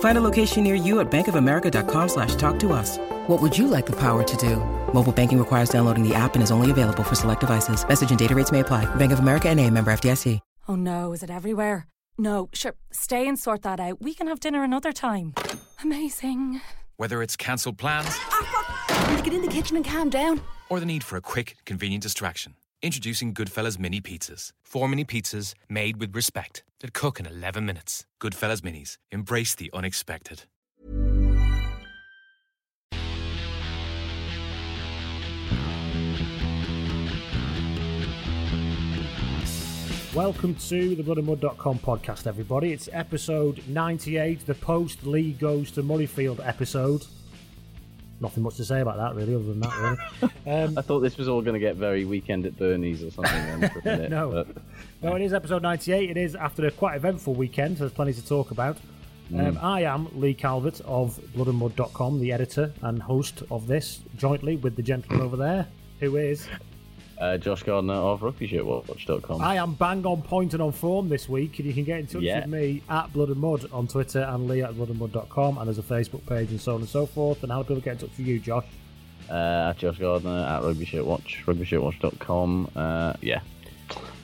Find a location near you at bankofamerica.com slash talk to us. What would you like the power to do? Mobile banking requires downloading the app and is only available for select devices. Message and data rates may apply. Bank of America and a member FDIC. Oh no, is it everywhere? No, sure, stay and sort that out. We can have dinner another time. Amazing. Whether it's cancelled plans ah, Need to get in the kitchen and calm down. or the need for a quick, convenient distraction. Introducing Goodfellas Mini Pizzas. Four mini pizzas made with respect that cook in 11 minutes. Goodfellas Minis. Embrace the unexpected. Welcome to the bloodandmud.com podcast, everybody. It's episode 98, the post Lee goes to Murrayfield episode. Nothing much to say about that, really, other than that, really. Um, I thought this was all going to get very weekend at Bernie's or something. Then for a minute, no, but- no, it is episode 98. It is after a quite eventful weekend, so there's plenty to talk about. Mm. Um, I am Lee Calvert of bloodandmud.com, the editor and host of this, jointly with the gentleman over there, who is. Uh, Josh Gardner of RugbyShirtWatch.com. I am bang on point and on form this week, and you can get in touch Yeah. with me at Blood and Mud on Twitter and Lee at bloodandmud.com, and Mud.com, and there's a Facebook page and so on and so forth. And how do people get in touch with you, Josh? Uh, at Josh Gardner at RugbyShirtWatch, RugbyShirtWatch.com. Uh, yeah.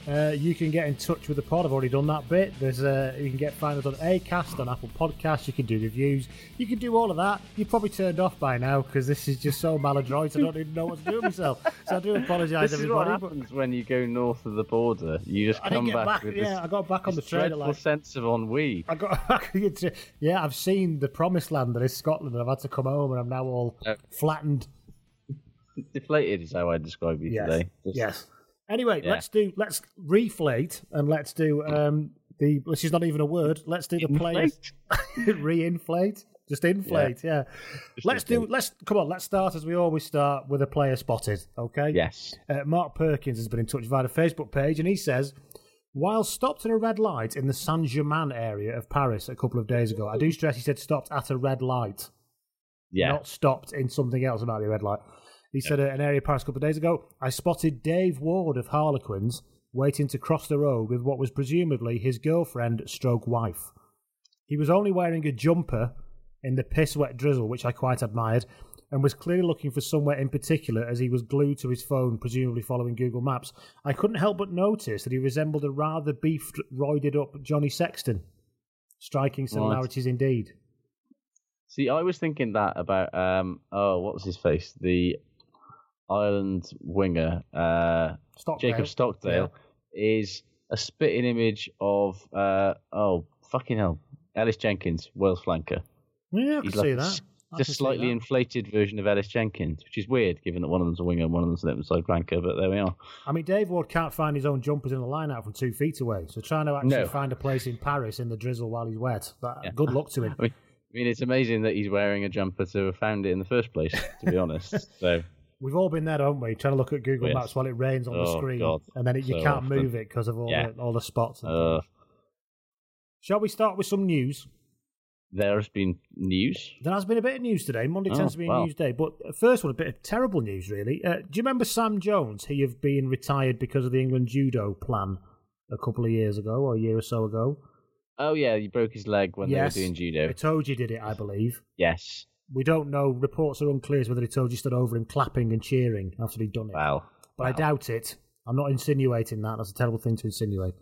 Uh, you can get in touch with the pod. I've already done that bit. There's uh, you can get find us on Acast, on Apple Podcasts. You can do reviews. You can do all of that. You're probably turned off by now because this is just so maladroit. I don't even know what to do with myself. So I do apologise, This is what everybody. but happens when you go north of the border. You just I come back, back. with Yeah, this, I got back on the train like sense of ennui. I got back. yeah, I've seen the promised land that is Scotland, and I've had to come home, and I'm now all Uh, flattened. Deflated is how I describe you Yes. today. Just- Yes. Anyway, Yeah. let's do let's reflate and let's do um the which is not even a word. Let's do the player re-inflate. Just inflate, yeah. Just let's do let's come on, let's start as we always start with a player spotted, okay? Yes. Uh, Mark Perkins has been in touch via the Facebook page and he says while stopped at a red light in the Saint Germain area of Paris a couple of days ago, I do stress he said stopped at a red light Yeah. not stopped in something else about the red light. He said at an area Paris a couple of days ago, I spotted Dave Ward of Harlequins waiting to cross the road with what was presumably his girlfriend stroke wife. He was only wearing a jumper in the piss wet drizzle, which I quite admired, and was clearly looking for somewhere in particular as he was glued to his phone, presumably following Google Maps. I couldn't help but notice that he resembled a rather beefed, roided up Johnny Sexton. Striking similarities indeed. See, I was thinking that about um oh, what was his face? The Ireland winger, uh Stockdale. Jacob Stockdale, is a spitting image of uh oh fucking hell. Ellis Jenkins, Wales flanker. Yeah, I can He's see like a that. I just slightly inflated version of Ellis Jenkins, which is weird given that one of them's a winger and one of them's an inside flanker, but there we are. I mean, Dave Ward can't find his own jumpers in the line out from two feet away. So trying to actually No. find a place in Paris in the drizzle while he's wet, that, Yeah. good luck to him. I mean, I mean, it's amazing that he's wearing a jumper to have found it in the first place, to be honest. So, We've all been there, haven't we? Trying to look at Google Yes. Maps while it rains on the Oh, screen, God. and then it, you So can't often. move it because of all Yeah. the all the spots. And uh. Shall we start with some news? there has been news. There has been a bit of news today. Monday Oh, tends to be a wow. news day, but first one, a bit of terrible news, really. Uh, do you remember Sam Jones? He have been retired because of the England judo plan a couple of years ago or a year or so ago. Oh yeah, he broke his leg when yes, they were doing judo. Itoje did it, I believe. Yes. We don't know. Reports are unclear as whether Itoje stood over him clapping and cheering after he'd done it. Wow. But I doubt it. I'm not insinuating that. That's a terrible thing to insinuate.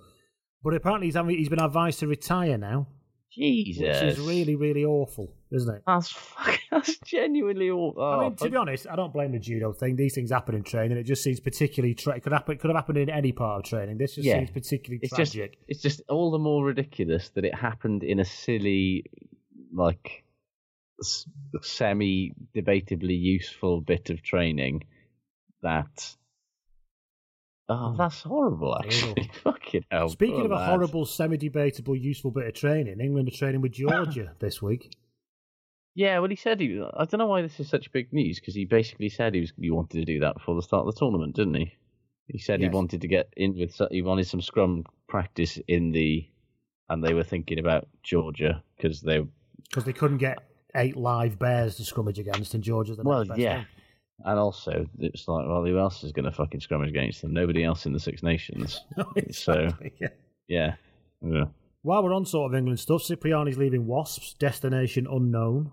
But apparently he's, having, he's been advised to retire now, Jesus. which is really, really awful, isn't it? That's that's genuinely awful. Oh, I mean, to be honest, I don't blame the judo thing. These things happen in training. It just seems particularly tra- it could happen. It could have happened in any part of training. This just Yeah. seems particularly it's just tragic. it's just all the more ridiculous that it happened in a silly, like, semi debatably useful bit of training. That. Oh, hmm. that's horrible, actually. Fucking hell. Speaking of a lad. horrible, semi-debatable, useful bit of training, England are training with Georgia this week. Yeah, well, he said he. I don't know why this is such big news because he basically said he was he wanted to do that before the start of the tournament, didn't he? He said Yes. he wanted to get in with so- he wanted some scrum practice in the, and they were thinking about Georgia because they. because they couldn't get eight live bears to scrummage against, and Georgia's the Well, yeah, and also it's like, well, who else is going to fucking scrummage against them? Nobody else in the Six Nations. so Exactly, yeah. yeah, yeah. While we're on sort of England stuff, Cipriani's leaving Wasps, destination unknown,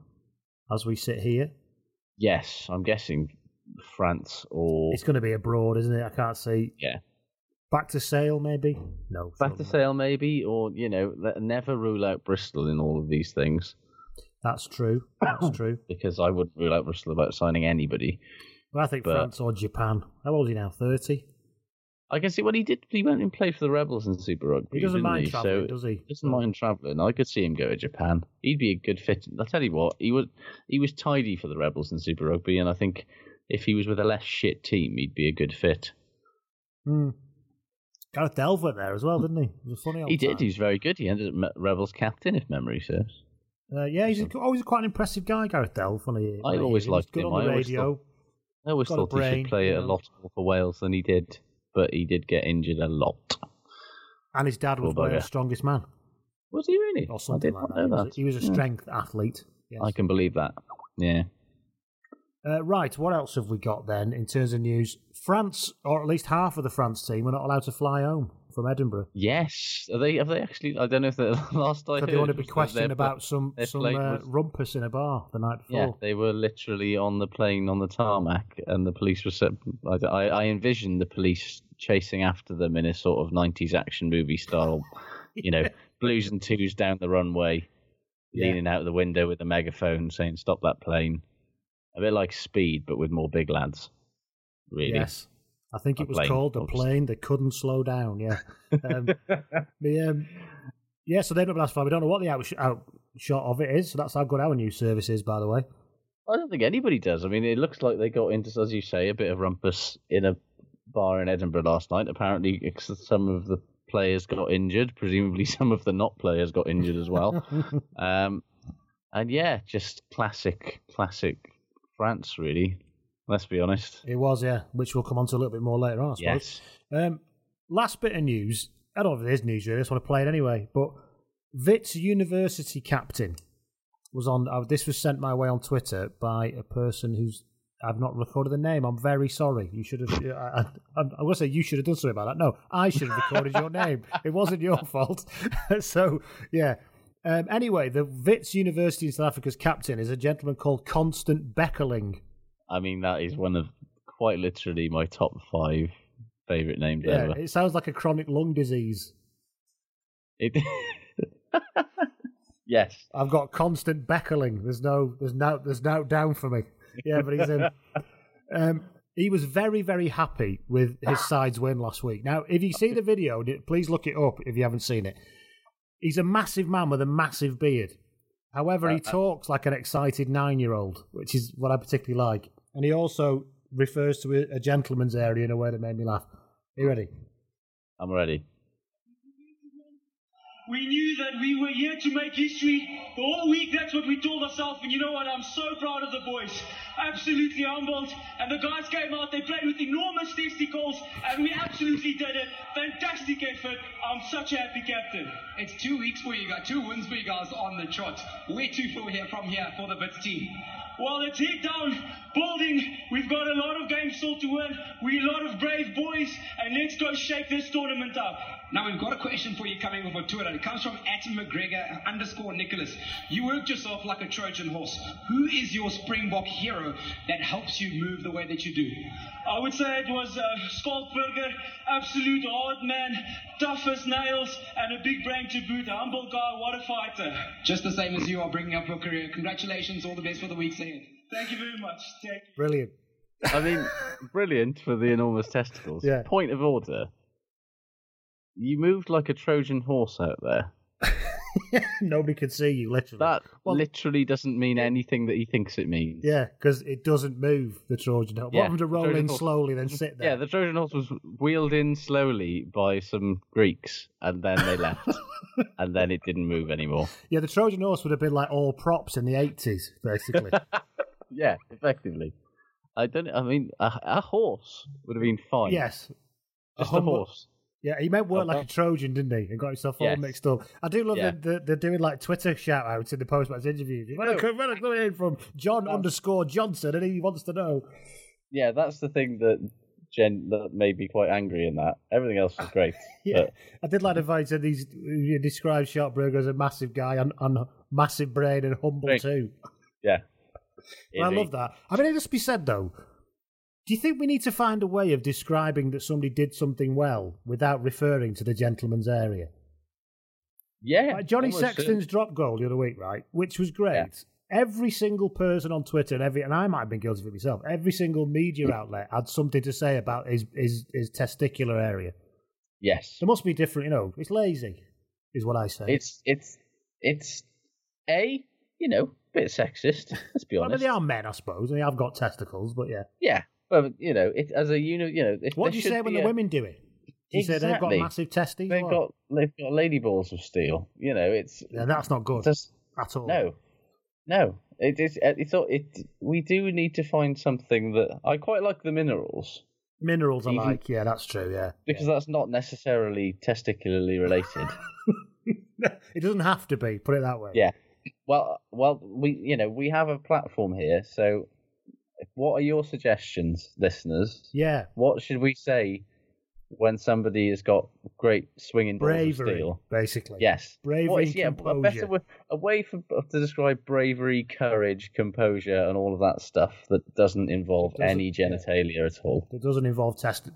as we sit here. yes, I'm guessing France or It's going to be abroad, isn't it? I can't see. yeah. Back to Sale, maybe? No. Back to. Sale, maybe, or you know, never rule out Bristol in all of these things. That's true. That's true. because I wouldn't rule out Russell about signing anybody. Well, I think But- France or Japan. How old is he now? 30? I can see what he did. He went and played for the Rebels in Super Rugby. He doesn't mind he? travelling, so does he? Doesn't mind travelling. I could see him go to Japan. He'd be a good fit. I'll tell you what, he was he was tidy for the Rebels in Super Rugby, and I think if he was with a less shit team, he'd be a good fit. Hmm. Gareth Delve went there as well, didn't he? It was a funny old He did. He was very good. He ended up Rebels captain, if memory serves. Uh, yeah, he's a, always quite an impressive guy, Gareth Delve. Funny, I always liked good him. on the I always radio. I always thought he should play you a lot more for Wales than he did, but he did get injured a lot. And his dad was. Wales' strongest man, Was he really? or I something did like not that. He know was, that. he was a Hmm. strength athlete. Yes. I can believe that. Yeah. Uh, right, what else have we got then in terms of news? France, or at least half of the France team, are not allowed to fly home from Edinburgh. Yes. Are they? Have they actually? I don't know if the last I heard. they want to be questioned about some some uh, was- rumpus in a bar the night before. Yeah, they were literally on the plane on the tarmac, and the police were. Set, I, I, I envisioned the police chasing after them in a sort of '90s action movie style. You know, blues and twos down the runway, Yeah. leaning out the window with a megaphone saying, "Stop that plane." A bit like Speed, but with more big lads. Really. Yes. I think A it was plane, called the obviously. plane that couldn't slow down. Yeah. Um, the, um, yeah, so they've not been asked for. We don't know what the outsh- outshot of it is. So that's how good our new service is, by the way. I don't think anybody does. I mean, it looks like they got into, as you say, a bit of rumpus in a bar in Edinburgh last night. Apparently, some of the players got injured. Presumably, some of the not players got injured as well. um, and yeah, just classic, classic France, really. Let's be honest. It was, yeah, which we'll come on to a little bit more later on, I suppose. Yes. Um, last bit of news. I don't know if it is news, really. I just want to play it anyway. But Wits University captain was on. Uh, this was sent my way on Twitter by a person who's. I've not recorded the name. I'm very sorry. You should have. I, I, I'm going to say you should have done something about that. No, I should have recorded your name. It wasn't your fault. so yeah. Um, anyway, the Wits University in South Africa's captain is a gentleman called Constant Beckerling. I mean, that is one of quite literally my top five favourite names Yeah, ever. it sounds like a chronic lung disease. It... yes. I've got constant beckling. There's no, there's no, there's no down for me. Yeah, but he's in. Um, he was very, very happy with his side's win last week. Now, if you see the video, please look it up if you haven't seen it. He's a massive man with a massive beard. However, he talks like an excited nine-year-old, which is what I particularly like. And he also refers to a, gentleman's area in a way that made me laugh. Are you ready? I'm ready. We knew that we were here to make history. The whole week, that's what we told ourselves. And you know what? I'm so proud of the boys. Absolutely humbled. And the guys came out, they played with enormous testicles, and we absolutely did it. Fantastic effort. I'm such a happy captain. It's two weeks for you guys, two wins for you guys on the trot. Where to from here, from here for the Wits team? Well, it's head down, building. We've got a lot of games still to win. We're a lot of brave boys, and let's go shake this tournament up. Now we've got a question for you coming over of Twitter. It comes from at McGregor underscore Nicholas. You worked yourself like a Trojan horse. Who is your Springbok hero that helps you move the way that you do? I would say it was uh, Schalk Burger, absolute hard man, tough as nails, and a big brain to boot. Humble guy, what a fighter. Just the same as you are bringing up your career. Congratulations, all the best for the weeks ahead. Thank you very much. Thank you. Brilliant. I mean, brilliant for the enormous testicles. Yeah. Point of order. You moved like a Trojan horse out there. Nobody could see you, literally. That Well- literally doesn't mean anything that he thinks it means. Yeah, because it doesn't move, the Trojan horse. Yeah, Want them to roll Trojan in horse. slowly, then sit there. Yeah, the Trojan horse was wheeled in slowly by some Greeks, and then they left, and then it didn't move anymore. Yeah, the Trojan horse would have been like all props in the 80s, basically. Yeah, effectively. I don't. I mean, a, a horse would have been fine. yes. A just a humble- horse. Yeah, he meant work like a Trojan, didn't he? And got himself all Yes. mixed up. I do love Yeah. that they're, they're doing like Twitter shout outs in the post match interviews. No. I when in from John underscore Johnson, and he wants to know. Yeah, that's the thing that Jen that made me quite angry in that. Everything else was great. Yeah, but I did like the fact that he's he describes Schalk Burger as a massive guy and, and massive brain and humble Great. too. yeah. I love that. I mean, it must be said though. Do you think we need to find a way of describing that somebody did something well without referring to the gentleman's area? Yeah. Like Johnny Sexton's drop goal the other week, right? Which was great. Every single person on Twitter, and every and I might have been guilty of it myself. Every single media outlet had something to say about his his, his testicular area. Yes. There must be different, you know. It's lazy, is what I say. It's it's it's a you know bit sexist. Let's be I mean, honest. they are men, I suppose, and they have got testicles, but yeah. Yeah, but you know, it as a unit, you know, it, What do you say when the a- women do it? Do you say they've got massive testes? They've got they've got lady balls of steel. You know, it's Yeah, that's not good just at all. no, no. It is it's all it. We do need to find something that I quite like the minerals Minerals are Even- like, yeah, that's true, yeah. because that's not necessarily testicularly related. it doesn't have to be, put it that way. yeah. Well, well, we you know we have a platform here, so what are your suggestions, listeners? Yeah. What should we say when somebody has got great swinging Bravery, steel? basically. Yes, Bravery is- yeah, a composure. better way, a way for, to describe bravery, courage, composure, and all of that stuff that doesn't involve Doesn't- any genitalia at all. It doesn't involve test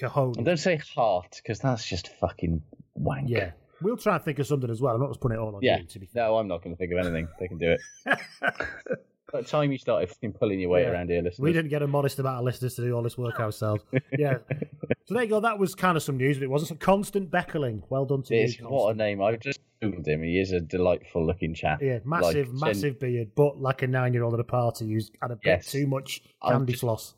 cojones. And don't say heart because that's just fucking wank. Yeah. We'll try and think of something as well. I'm not just putting it all on yeah. you, to be fair. No, I'm not going to think of anything. They can do it. By the time you started fucking pulling your weight Yeah. around here, listeners. We didn't get a modest amount of listeners to do all this work ourselves. yeah. So there you go. That was kind of some news, but it wasn't. So Constant Beckerling. Well done to It's- you. what a name! I've just googled him. He is a delightful looking chap. Yeah, massive, Like, gen- massive beard, but like a nine-year-old at a party who's had a bit Yes. too much candy just- floss.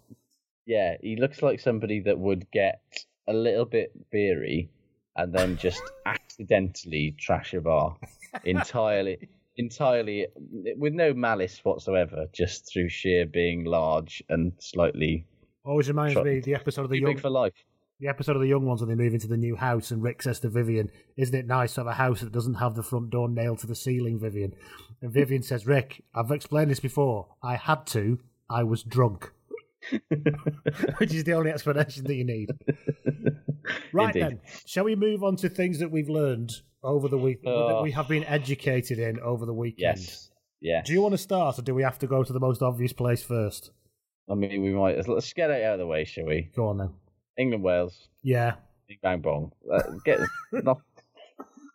Yeah, he looks like somebody that would get a little bit beery and then just accidentally trash a bar entirely, entirely with no malice whatsoever, just through sheer being large and slightly Always reminds me of the episode of the young for life. the episode of the young ones when they move into the new house and Rick says to Vivian, Isn't it nice to have a house that doesn't have the front door nailed to the ceiling, Vivian? And Vivian says, Rick, I've explained this before. I had to. I was drunk. Which is the only explanation that you need. Right Indeed. then, shall we move on to things that we've learned over the week that Oh. we have been educated in over the weekend? Yes, yes. Do you want to start or do we have to go to the most obvious place first? I mean, we might. Let's get it out of the way, shall we? Go on then. England, Wales, Yeah. big bang bong. Uh, get not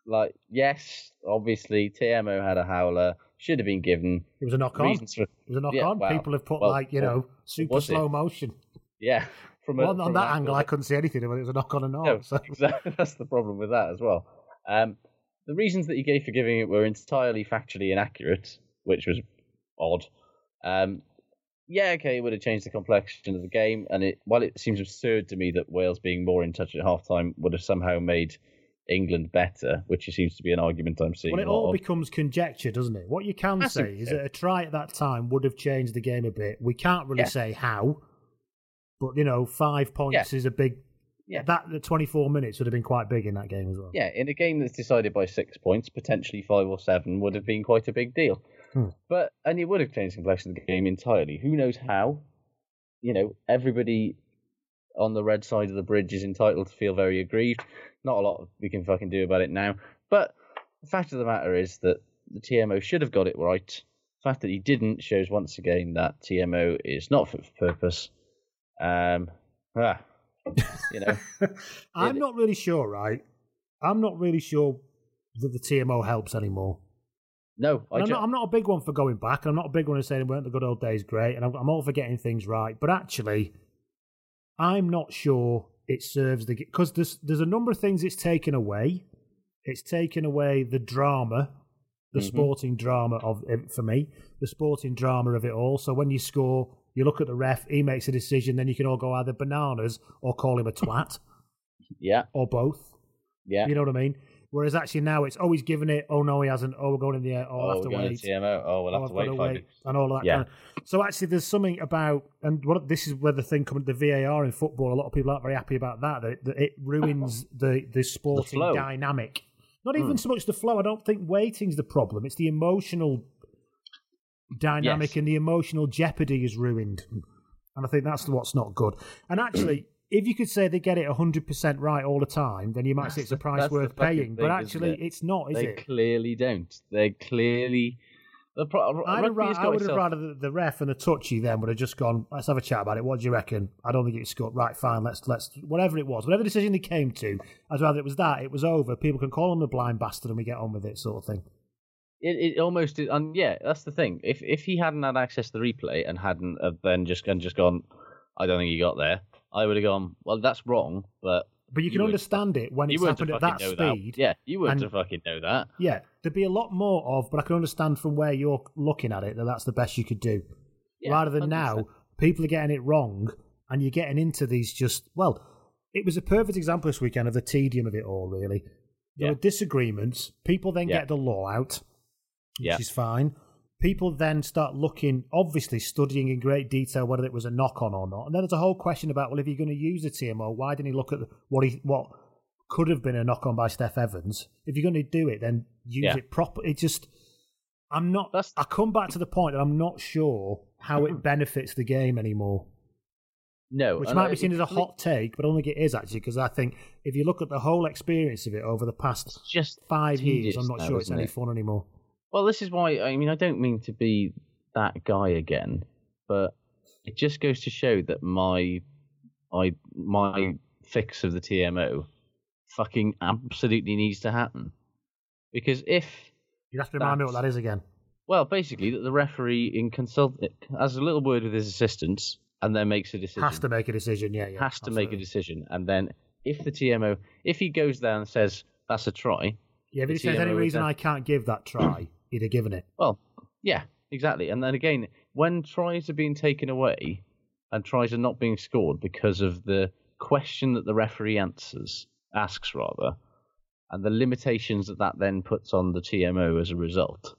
like yes, obviously TMO had a howler. Should have been given It was a knock on. for It was a knock Yeah, on. People have put well, like, you well, know, super was it? slow motion. yeah. From a- Well, on from that an angle, I couldn't see anything. It was a knock on and No. So. exactly. That's the problem with that as well. Um, the reasons that he gave for giving it were entirely factually inaccurate, which was odd. Um, yeah, okay, it would have changed the complexion of the game, and it while it seems absurd to me that Wales being more in touch at halftime would have somehow made England better, which seems to be an argument I'm seeing. Well, it all of. becomes conjecture, doesn't it? What you can Massive say is that a try at that time would have changed the game a bit. We can't really Yeah. say how, but you know, five points is a big. Yeah. That the 24 minutes would have been quite big in that game as well. Yeah, in a game that's decided by six points, potentially five or seven would have been quite a big deal. Hmm. But and it would have changed the complexion of the game entirely. Who knows how? You know, everybody on the red side of the bridge is entitled to feel very aggrieved. Not a lot we can fucking do about it now. But the fact of the matter is that the TMO should have got it right. The fact that he didn't shows once again that TMO is not fit for purpose. Um, ah, you know, I'm It- not really sure, right? I'm not really sure that the TMO helps anymore. no, I I'm, ju- not, I'm not a big one for going back, and I'm not a big one for saying weren't the good old days great, and I'm, I'm all for getting things right. But actually, I'm not sure it serves the because there's there's a number of things it's taken away. It's taken away the drama, the Mhm. sporting drama of it for me, the sporting drama of it all. So when you score, you look at the ref, he makes a decision, then you can all go either bananas or call him a twat yeah, or both. yeah. You know what I mean? Whereas actually now it's always given it. Oh no, he hasn't. Oh, we're going in the air. Oh, I'll oh, have to we're going wait. to TMO. Oh, we'll Oh, have to I've wait minutes. and all that. Yeah. Kind of. So actually, there's something about and what this is where the thing coming the VAR in football. A lot of people aren't very happy about that. That, that it ruins the the sporting flow. dynamic. Not even Hmm. so much the flow. I don't think waiting's the problem. It's the emotional dynamic Yes. and the emotional jeopardy is ruined. And I think that's what's not good. And actually, if you could say they get it 100% right all the time, then you might say it's a price worth paying. But actually, it? it's not, is they it? clearly don't. They clearly. The pro- I'd have, ra- I would have rather the, the ref and the touchy then would have just gone. Let's have a chat about it. What do you reckon? I don't think it's scored. Right, fine. Let's let's whatever it was, whatever decision they came to. I'd rather it was that. It was over. People can call him the blind bastard, and we get on with it, sort of thing. It, it almost is, and yeah, that's the thing. If if he hadn't had access to the replay and hadn't then just and just gone, I don't think he got there. I would have gone. Well, that's wrong, but But you You can would- understand it when it's happened at that speed. that. Yeah, you wouldn't and- fucking know that. Yeah, there'd be a lot more of, but I can understand from where you're looking at it that that's the best you could do. Yeah, Rather than 100%. now, people are getting it wrong, and you're getting into these just well. It was a perfect example this weekend of the tedium of it all. Really, there Yeah. were disagreements. People then Yeah. get the law out, which is fine. People then start looking, obviously studying in great detail whether it was a knock on or not. And then there's a whole question about well, if you're going to use the TMO, why didn't he look at what he what could have been a knock on by Steff Evans? If you're going to do it, then use Yeah. it proper. It just, I'm not. That's- I come back to the point that I'm not sure how it mm-hmm. benefits the game anymore. No, Which might I- be seen as a hot take, but I don't think it is actually because I think if you look at the whole experience of it over the past just five years, I'm not now, sure it's any it? fun anymore. Well, this is why. I mean, I don't mean to be that guy again, but it just goes to show that my, I my fix of the TMO, fucking absolutely needs to happen, because if You have to remind me what That's- again. well, basically that the referee in consult has a little word with his assistants and then makes a decision. Has to make a decision. Yeah, yeah. has to make a decision, and then if the TMO, if he goes down and says that's a try, Yeah, if he says any reason then- I can't give that try, he'd have given it. Well, yeah, exactly. And then again, when tries are being taken away and tries are not being scored because of the question that the referee answers, asks rather, and the limitations that that then puts on the TMO as a result,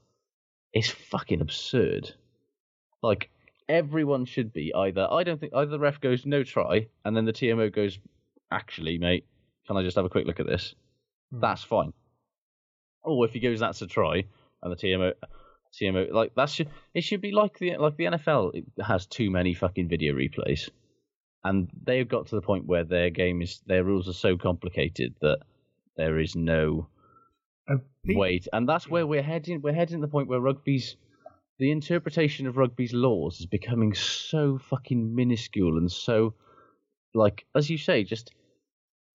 it's fucking absurd. Like everyone should be either. I don't think either the ref goes no try, and then the TMO goes, actually, mate, can I just have a quick look at this? Hmm. That's fine. Or if he goes, that's a try, and the TMO, TMO, like that should it should be like the like the NFL it has too many fucking video replays, and they've got to the point where their game is their rules are so complicated that there is no way, to- and that's where we're heading. We're heading to the point where rugby's the interpretation of rugby's laws is becoming so fucking minuscule and so like as you say, just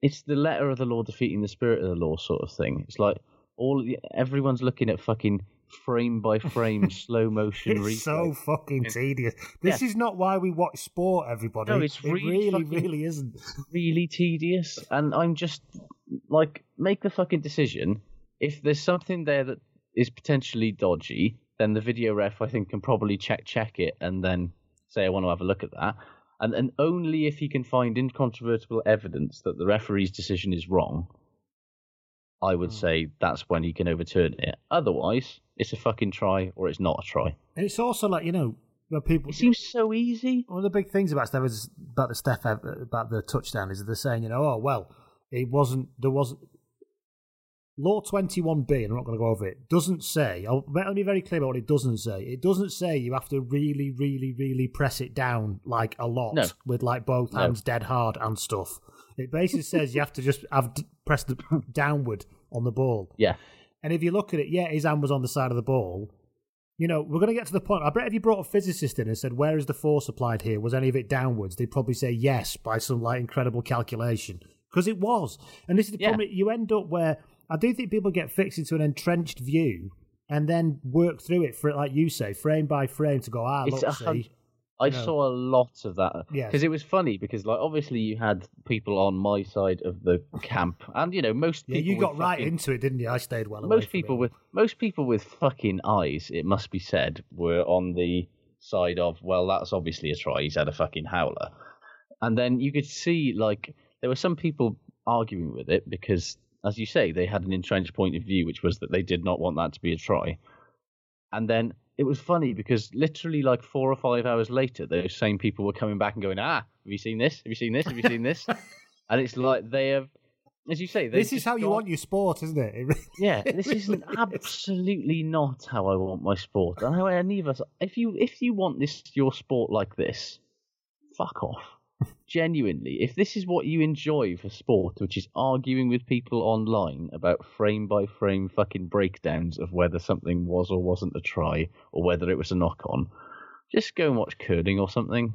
it's the letter of the law defeating the spirit of the law sort of thing. It's like all everyone's looking at fucking frame by frame slow motion It's replay. so fucking tedious. This Yeah. is not why we watch sport, everybody. No, it's it really really, really isn't. really tedious, and I'm just like, make the fucking decision. If there's something there that is potentially dodgy, then the video ref I think can probably check check it and then say I want to have a look at that. And and only if he can find incontrovertible evidence that the referee's decision is wrong, I would mm. say that's when he can overturn it. Otherwise, it's a fucking try or it's not a try. And it's also like you know, when people. It seems so easy. One of the big things about Steph is about the Steph uh, about the touchdown is they're saying, you know, oh well, it wasn't there wasn't Law 21B, and I'm not going to go over it, doesn't say, I'll, let me be very clear about what it doesn't say. It doesn't say you have to really, really, really press it down like a lot No. with like both No. hands dead hard and stuff. It basically says you have to just have press the downward on the ball. Yeah. And if you look at it, yeah, his hand was on the side of the ball. You know, we're going to get to the point. I bet if you brought a physicist in and said, "Where is the force applied here? Was any of it downwards?" They'd probably say yes by some like incredible calculation because it was. And this is the Yeah. problem. You end up where I do think people get fixed into an entrenched view and then work through it for like you say, frame by frame, to go ah, It's look, see, I know. saw a lot of that Yes. because it was funny because like obviously you had people on my side of the camp and you know most yeah, you got right fucking- into it, didn't you? I stayed well. most people it. with most people with fucking eyes, it must be said, were on the side of well, that's obviously a try. He's had a fucking howler, and then you could see like there were some people arguing with it because, as you say, they had an entrenched point of view, which was that they did not want that to be a try, and then. It was funny because literally like four or five hours later, those same people were coming back and going, "Ah, have you seen this? Have you seen this? Have you seen this?" and it's like they have, as you say, This is how you want your sport, isn't it? It really- yeah, this isn't is. absolutely not how I want my sport. And how any of us, if you if you want this your sport like this, fuck off. Genuinely, if this is what you enjoy for sport, which is arguing with people online about frame by frame fucking breakdowns of whether something was or wasn't a try or whether it was a knock on, just go and watch curling or something.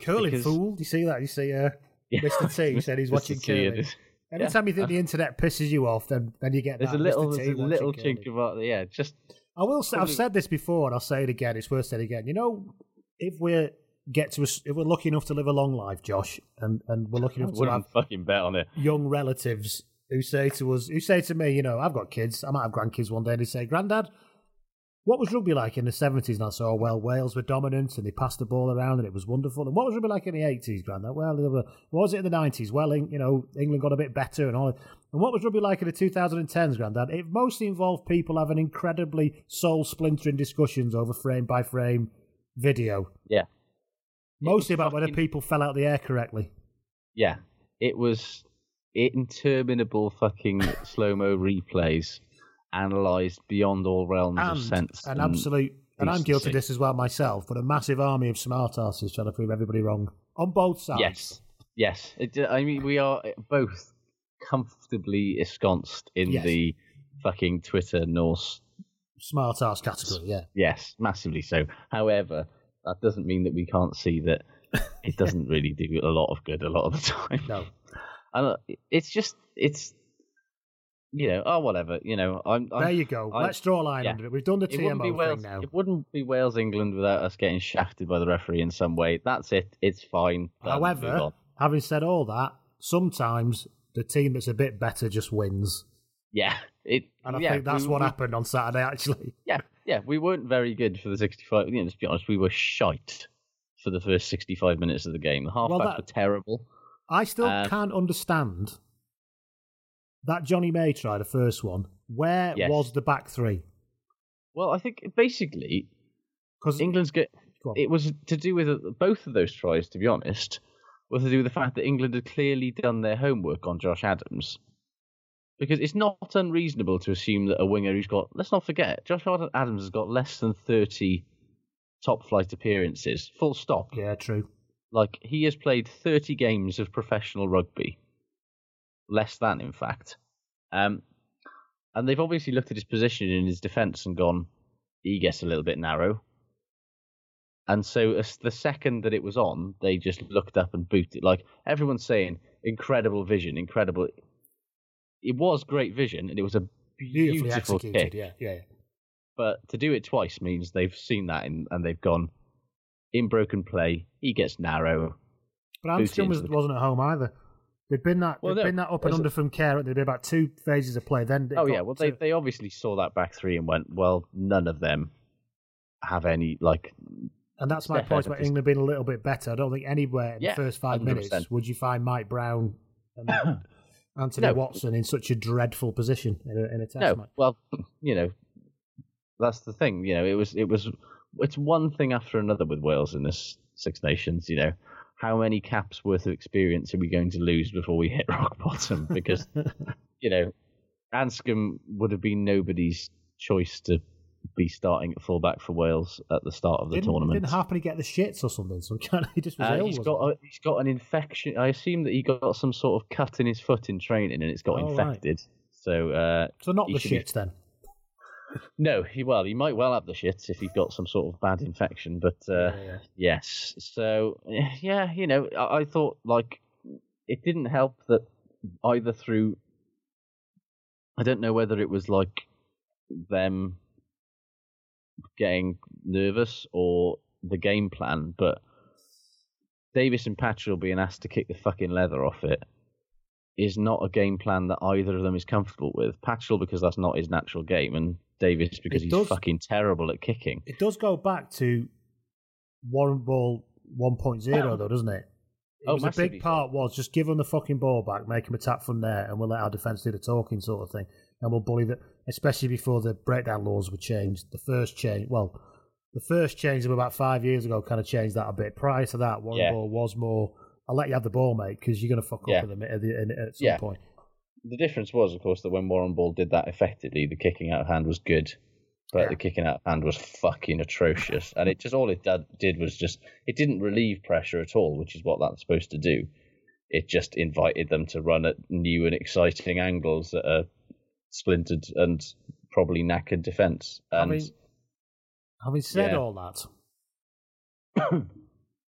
curling Because- fool. Do you see that? You see, uh, Yeah. Mr. T said he's watching curling. Anytime you think the internet pisses you off, then then you get There's that a little, there's a little curling. chink about yeah, just I will. Say, I've said this before, and I'll say it again. It's worth saying again. You know, if we're get to us, if we're lucky enough to live a long life, Josh, and and we're lucky enough to have fucking bet on it. young relatives who say to us, who say to me, you know, I've got kids, I might have grandkids one day, and they say, "Granddad, what was rugby like in the 70s? And I say, oh, well, Wales were dominant and they passed the ball around and it was wonderful. And what was rugby like in the 80s, Granddad? Well, were- what was it in the 90s? Well, you know, England got a bit better and all. And what was rugby like in the 2010s, Grandad? It mostly involved people having incredibly soul splintering discussions over frame by frame video. Yeah. Mostly about whether people fell out the air correctly. Yeah, it was interminable fucking slow mo replays, analysed beyond all realms of and sense. an absolute and I'm guilty of this as well myself, but a massive army of smart smartasses trying to prove everybody wrong on both sides. Yes, yes. It, I mean, we are both comfortably ensconced in Yes. the fucking Twitter Norse. smart ass category. Yeah, Yes, massively so. However, that doesn't mean that we can't see that it doesn't really do a lot of good a lot of the time. no, And uh, it's just, it's, you know, oh, whatever. You know, I'm. I'm there you go. I- Let's draw a line yeah. under it. We've done the It TMO Wales. thing now. It wouldn't be Wales England without us getting shafted by the referee in some way. That's it. It's fine. However, having said all that, sometimes the team that's a bit better just wins, yeah, it. and I yeah, think that's we- what we- happened on Saturday. Actually, Yeah, yeah, we weren't very good for the sixty-five. You know, let's be honest, we were shite for the first sixty-five minutes of the game. The halfbacks Well, that- were terrible. I still Um, can't understand that Jonny May try the first one. Where Yes. was the back three? Well, I think basically Because England's good. Go. It was to do with uh, both of those tries, to be honest, was to do with the fact that England had clearly done their homework on Josh Adams. Because it's not unreasonable to assume that a winger who's got, let's not forget, Josh Ad- Adams has got less than 30 top flight appearances, full stop. yeah, true. Like, he has played 30 games of professional rugby. Less than, in fact. Um, and they've obviously looked at his position in his defence and gone, he gets a little bit narrow. And so, as the second that it was on, they just looked up and booted. Like everyone's saying, incredible vision, incredible. It was great vision, and it was a Beautifully beautiful executed. kick. Yeah, yeah. yeah. But to do it twice means they've seen that in, and they've gone in broken play. He gets narrow. But Armstrong was, wasn't at home either. They'd been that. Well, they'd no, been that up and under from care. There'd been about two phases of play. Then Oh yeah, well they, to- they obviously saw that back three and went, well, none of them have any like. and that's my point about. England being a little bit better. I don't think anywhere in Yeah, the first five 100%. minutes would you find Mike Brown and Anthony No. Watson in such a dreadful position in a, in a test No, match. well, you know, that's the thing. You know, it was it was it's one thing after another with Wales in this Six Nations. You know, how many caps worth of experience are we going to lose before we hit rock bottom? Because you know, Anscombe would have been nobody's choice to be starting at fullback for Wales at the start of the didn't, tournament. Didn't Halfpenny get the shits or something? So he just was Uh, ill. he's got a, he's got an infection. I assume that he got some sort of cut in his foot in training, and it's got Oh, right. infected. So, uh, so not the be- shits then. no, he well, he might well have the shits if he's got some sort of bad infection. But uh, Yeah, yeah. yes, so yeah, you know, I, I thought like it didn't help that either through. I don't know whether it was like them getting nervous or the game plan, but Davies and Patchell being asked to kick the fucking leather off it is not a game plan that either of them is comfortable with. Patchell because that's not his natural game, and Davies because It he's does- fucking terrible at kicking. It does go back to Warrenball 1.0, though, doesn't it? It Oh, was a big part was just give them the fucking ball back, make them attack from there, and we'll let our defence do the talking sort of thing. And we'll bully that, especially before the breakdown laws were changed. The first change, well, the first change of about five years ago kind of changed that a bit. Prior to that, Warren Yeah. Ball was more, I'll let you have the ball, mate, because you're going to fuck Yeah. up at, the, at, the, at some Yeah. point. The difference was, of course, that when Warrenball did that effectively, the kicking out of hand was good, but the kicking out of hand was fucking atrocious. and it just all it did, did was just it didn't relieve pressure at all, which is what that's supposed to do. It just invited them to run at new and exciting angles at a splintered and probably knackered defence. And Having, having said Yeah. all that,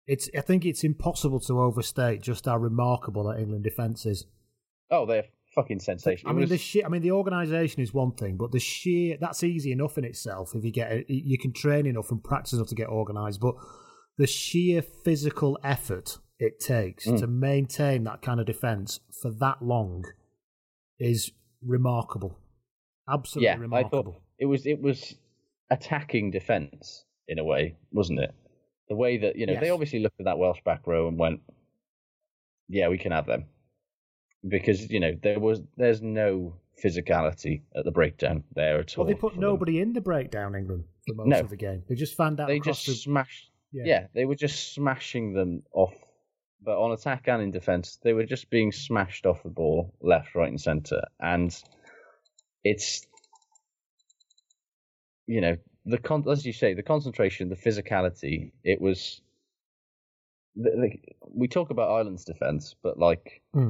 it's I think it's impossible to overstate just how remarkable that England defence is. oh, they're fucking sensational. I mean, was- the sheer, I mean, the organisation is one thing, but the sheer that's easy enough in itself if you get it, you can train enough and practice enough to get organised. But the sheer physical effort it takes Mm. to maintain that kind of defence for that long is remarkable. Absolutely yeah, remarkable. it was it was attacking defence in a way, wasn't it? The way that you know they obviously looked at that Welsh back row and went, "Yeah, we can have them," because you know there was there's no physicality at the breakdown there at all. well, they put for them. nobody in the breakdown, England, for most No. of the game. They just fanned out They just the. smashed. Yeah. Yeah. they were just smashing them off. But on attack and in defence, they were just being smashed off the ball, left, right, and centre. And it's, you know, the con- as you say, the concentration, the physicality. It was. The, the, we talk about Ireland's defence, but like, hmm.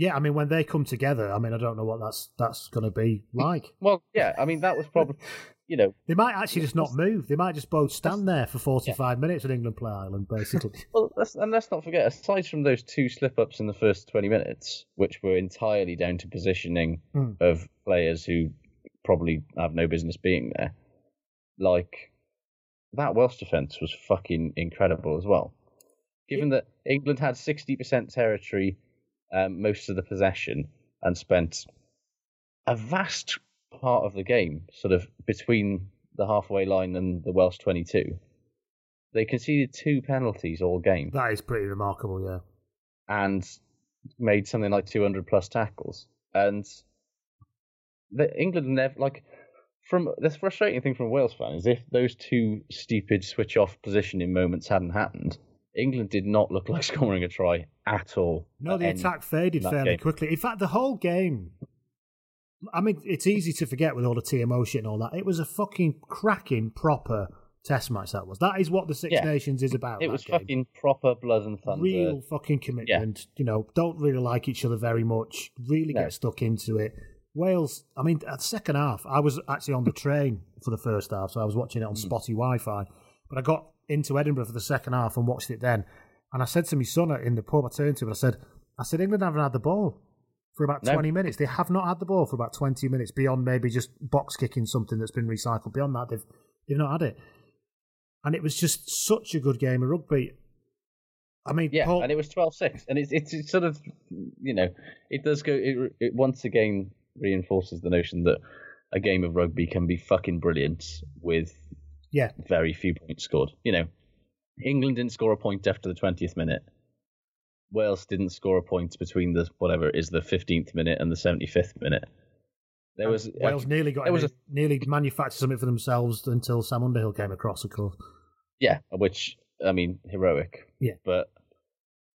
Yeah, I mean, when they come together, I mean, I don't know what that's that's going to be like. well, yeah, I mean that was probably, you know, They might actually just not move. They might just both stand there for 45 minutes when England play Ireland, basically. Well, let's, and let's not forget, aside from those two slip ups in the first 20 minutes, which were entirely down to positioning Hmm. of players who probably have no business being there, like, that Welsh defence was fucking incredible as well. Given that England had 60% territory, um, most of the possession, and spent a vast part of the game sort of between the halfway line and the Welsh 22. They conceded two penalties all game that is pretty remarkable, yeah. and made something like 200 plus tackles. And the, England never, like, from the frustrating thing from Wales fan is if those two stupid switch off positioning moments hadn't happened, England did not look like scoring a try at all. No, the attack faded fairly game. quickly. In fact, the whole game. I mean, it's easy to forget with all the TMO shit and all that. It was a fucking cracking, proper test match. That was. That is what the Six Yeah. Nations is about. It was game. fucking proper blood and thunder. real fucking commitment. You know, don't really like each other very much. Really No. get stuck into it. Wales. I mean, at the second half, I was actually on the train for the first half, so I was watching it on Hmm. spotty Wi-Fi. But I got into Edinburgh for the second half and watched it then. And I said to my son in the pub, I turned to him, I said, I said, England haven't had the ball for about No. 20 minutes. They have not had the ball for about 20 minutes beyond maybe just box kicking something that's been recycled. Beyond that, they've, they've not had it. And it was just such a good game of rugby. I mean, Yeah, Paul, and it was 12-6. And it's, it's it's sort of, you know, it does go, it, it once again reinforces the notion that a game of rugby can be fucking brilliant with yeah, very few points scored. You know, England didn't score a point after the 20th minute. Wales didn't score a point between the, whatever it is, the 15th minute and the 75th minute. There And was Wales nearly got there was in- nearly manufactured something for themselves until Sam Underhill came across, of course. Yeah, which I mean, heroic. Yeah. But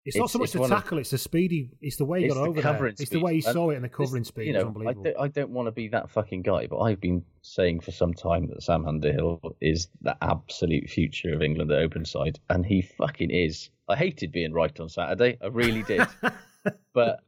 It's, not so much the tackle; it's the speedy. It's the way he got the over there. It's the way he saw it and the this- covering speed You know, I, unbelievable. do, I don't want to be that fucking guy, but I've been saying for some time that Sam Underhill is the absolute future of England at open side, and he fucking is. I hated being right on Saturday. I really did. but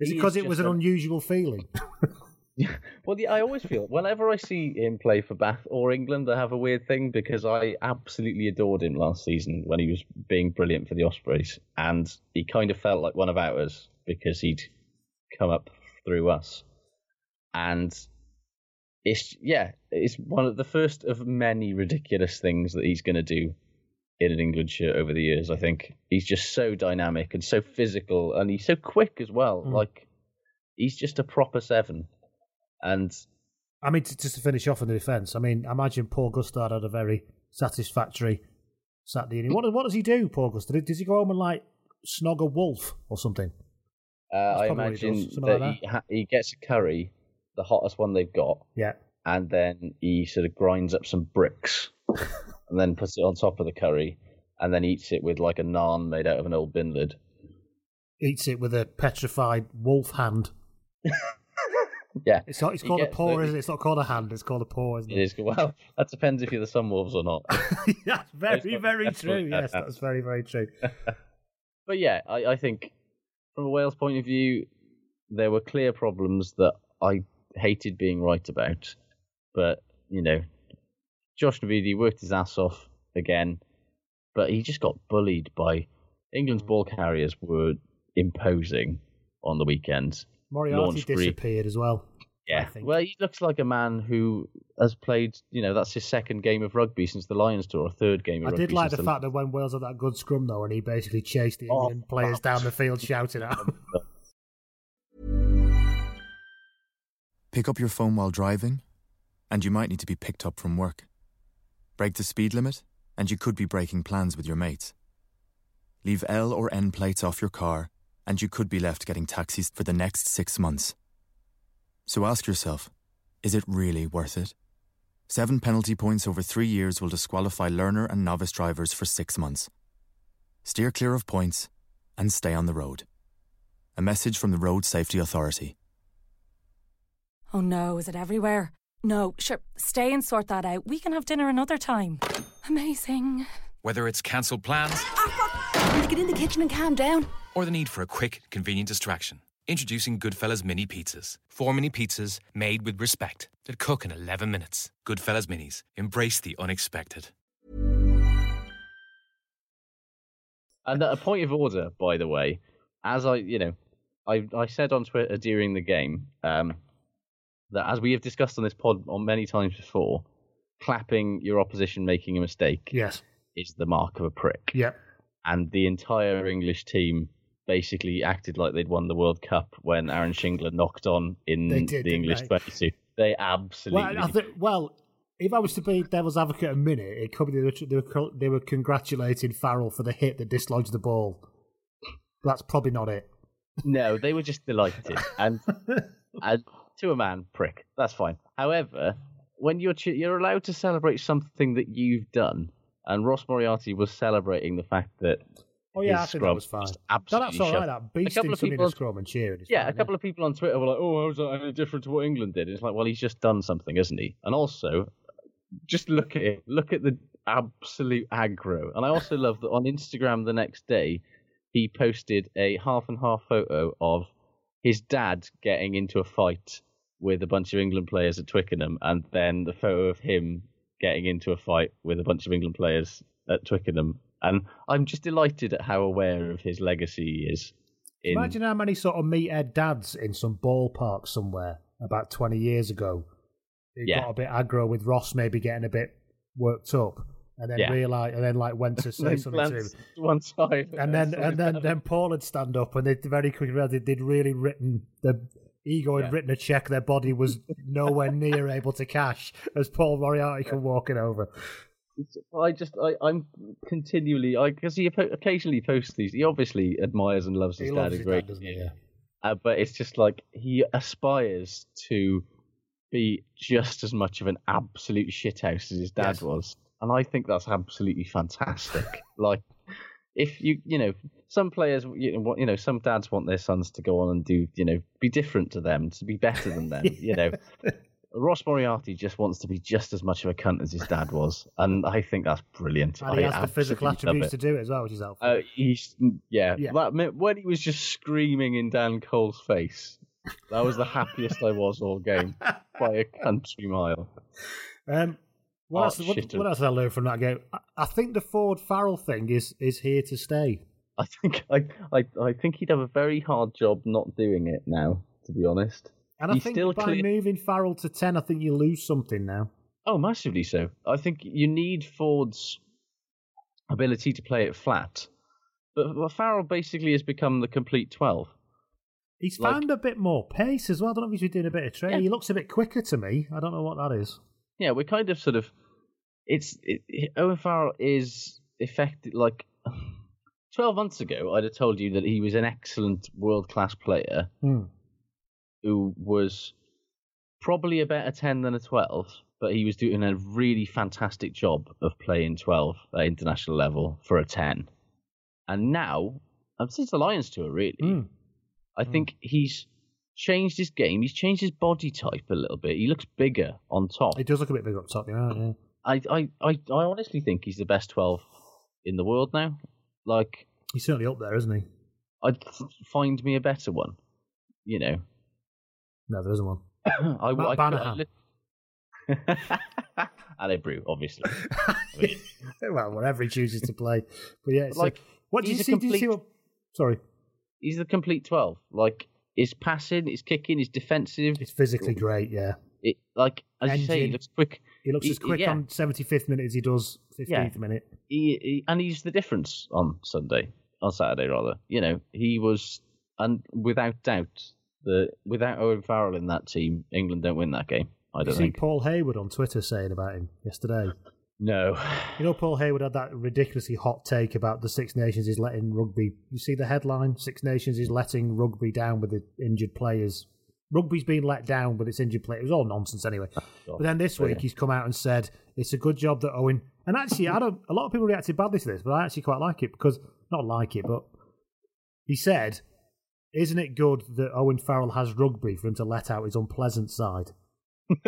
Is it because it was an a- unusual feeling? Well, yeah, I always feel whenever I see him play for Bath or England, I have a weird thing because I absolutely adored him last season when he was being brilliant for the Ospreys, and he kind of felt like one of ours because he'd come up through us, and it's yeah, it's one of the first of many ridiculous things that he's going to do in an England shirt over the years. I think he's just so dynamic and so physical, and he's so quick as well. Mm. Like he's just a proper seven. And I mean, to, just to finish off on the defence, I mean, imagine Paul Gustard had a very satisfactory Saturday evening. What, what does he do, Paul Gustard? Does he go home and like snog a wolf or something? uh, I what he imagine does, that, like he, ha- he gets a curry, the hottest one they've got, Yeah. and then he sort of grinds up some bricks and then puts it on top of the curry and then eats it with like a naan made out of an old bin lid. Eats it with a petrified wolf hand. Yeah. It's not. It's called a paw, the- isn't it? It's not called a hand. It's called a paw, isn't It it? is well. That depends if you're the Sun Sunwolves or not. that's very, That's very that's true. Yes, that's very, very true. But yeah, I, I think from a Wales point of view, there were clear problems that I hated being right about. But, you know, Josh Navidi worked his ass off again, but he just got bullied by England's mm. ball carriers were imposing on the weekend. Moriarty Launched Bree- disappeared as well. I Yeah. think. Well, he looks like a man who has played, you know, that's his second game of rugby since the Lions tour, or third game of I rugby. did like the fact that when Wales had that good scrum though, and he basically chased the Oh, England players down the field shouting at them. Pick up your phone while driving, and you might need to be picked up from work. Break the speed limit, and you could be breaking plans with your mates. Leave L or N plates off your car, and you could be left getting taxis for the next six months. So ask yourself is it really worth it? Seven penalty points over three years will disqualify learner and novice drivers for six months. Steer clear of points and stay on the road. A message from the Road Safety Authority. Oh no, is it everywhere? No, sure, stay and sort that out. We can have dinner another time. Amazing. Whether it's cancelled plans Will you get in the kitchen and calm down? Or the need for a quick, convenient distraction, introducing Goodfellas Mini Pizzas. Four mini pizzas made with respect that cook in 11 minutes. Goodfellas Minis. Embrace the unexpected. And a point of order, by the way, as I, you know, I, I said on Twitter during the game um, that as we have discussed on this pod on many times before, clapping your opposition making a mistake yes. is the mark of a prick. Yeah. And the entire English team basically acted like they'd won the World Cup when Aaron Shingler knocked on in They the English they? 22. They absolutely. Well, think, well, if I was to be devil's advocate a minute, it could be they were, they were, they were congratulating Farrell for the hit that dislodged the ball. That's probably not it. No, they were just delighted, and and to a man, prick. That's fine. However, when you're ch- you're allowed to celebrate something that you've done, and Ross Moriarty was celebrating the fact that Oh yeah, I think that was fine. just No, absolutely that's all right. That A beasting couple of people scrum and cheering. Yeah, fine, a couple of people on Twitter were like, "Oh, how is that any different to what England did?" It's like, well, he's just done something, isn't he? And also, just look at it. Look at the absolute aggro. And I also love that on Instagram the next day, he posted a half and half photo of his dad getting into a fight with a bunch of England players at Twickenham, and then the photo of him getting into a fight with a bunch of England players at Twickenham. And I'm just delighted at how aware of his legacy he is. In, Imagine how many sort of meathead dads in some ballpark somewhere about 20 years ago who Yeah. got a bit aggro with Ross maybe getting a bit worked up and then Yeah. realised, and then like went to say something to him. one side, And then, and then, then Paul would stand up and they very quickly realised they'd- they'd really written, the ego had Yeah. written a check their body was nowhere near able to cash as Paul Moriarty come walking over. I just, I, I'm continually, I because he occasionally posts these. He obviously admires and loves his He dad loves a great dad? Yeah. Uh, but it's just like he aspires to be just as much of an absolute shithouse as his dad Yes. was, and I think that's absolutely fantastic. like, if you, you know, some players, you know, you know, some dads want their sons to go on and do, you know, be different to them, to be better than them. You know, Ross Moriarty just wants to be just as much of a cunt as his dad was, and I think that's brilliant. And he I has the physical attributes to do it as well, which is helpful. Uh, he's yeah, Yeah. That, when he was just screaming in Dan Cole's face, that was the happiest I was all game by a country mile. Um, what, Oh, else, what, what else did I learn from that game? I, I think the Ford Farrell thing is is here to stay. I think I, I I think he'd have a very hard job not doing it now. To be honest, And I think still by clear- moving Farrell to 10, I think you lose something now. Oh, massively so. I think you need Ford's ability to play it flat. But Farrell basically has become the complete 12. He's Like- found a bit more pace as well. I don't know if he's been doing a bit of training. Yeah. He looks a bit quicker to me. I don't know what that is. Yeah, we're kind of sort of. It's. It, it- Owen Farrell is effective. Like. 12 months ago, I'd have told you that he was an excellent world class player Hmm. Who was probably a better 10 than a 12, but he was doing a really fantastic job of playing 12 at international level for a 10. And now, since the Lions tour, really, Hmm. I think he's changed his game. He's changed his body type a little bit. He looks bigger on top. He does look a bit bigger up top, yeah. yeah. I, I, I, I honestly think he's the best 12 in the world now. Like, He's certainly up there, isn't he? I'd find me a better one. You know, No, there isn't one. I, Matt I, Banahan. I, Ale Brew, obviously. I mean, well, wherever he chooses to play. But yeah, it's Like, like, what did you he's see? Did you see what? Sorry, he's the complete 12. Like, his passing, his kicking, his defensive. it's physically great. Yeah, It, like, as you say, he looks quick. he looks He- as quick yeah. on 75th minute as he does 15th Yeah. minute. he, he and he's the difference on Sunday, on Saturday rather. You know, he was, and without doubt, the without Owen Farrell in that team, England don't win that game. I don't see think. Paul Hayward on Twitter saying about him yesterday. No, You know, Paul Hayward had that ridiculously hot take about the Six Nations is letting rugby. You see the headline: Six Nations is letting rugby down with the injured players. Rugby's been let down with its injured players. It was all nonsense anyway. But then this week he's come out and said it's a good job that Owen. And actually, I don't. A lot of people reacted badly to this, but I actually quite like it because not like it, but he said, "Isn't it good that Owen Farrell has rugby for him to let out his unpleasant side?"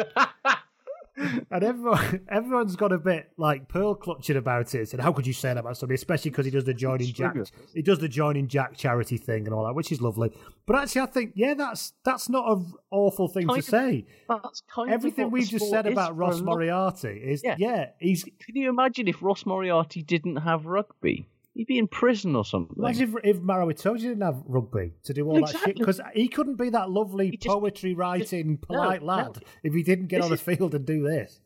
And everyone, everyone's got a bit like pearl clutching about it. And how could you say that about somebody, especially because he does the joining Jack, he does the joining Jack charity thing and all that, which is lovely. But actually, I think yeah, that's that's not an awful thing Kind to of- say. that's kind Everything of what we've just said about Ross Moriarty is yeah. Yeah. he's Can you imagine if Ross Moriarty didn't have rugby? He'd be in prison or something. Imagine if, if Maro Itoje didn't have rugby to do all that shit because he couldn't be that lovely just- poetry writing, no, polite no. lad if he didn't get This on the is- field and do this.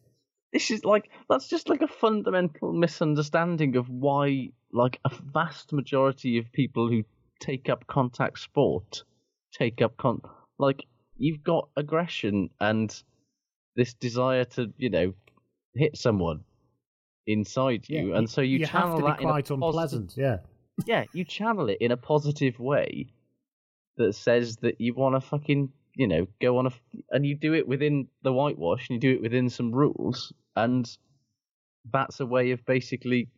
this is like that's just like a fundamental misunderstanding of why like a vast majority of people who take up contact sport take up con like you've got aggression and this desire to you know hit someone inside you Yeah, and so you, you channel that quite in a positive, unpleasant. Yeah, yeah you channel it in a positive way that says that you want to fucking you know go on a f- and you do it within the whitewash and you do it within some rules and that's a way of basically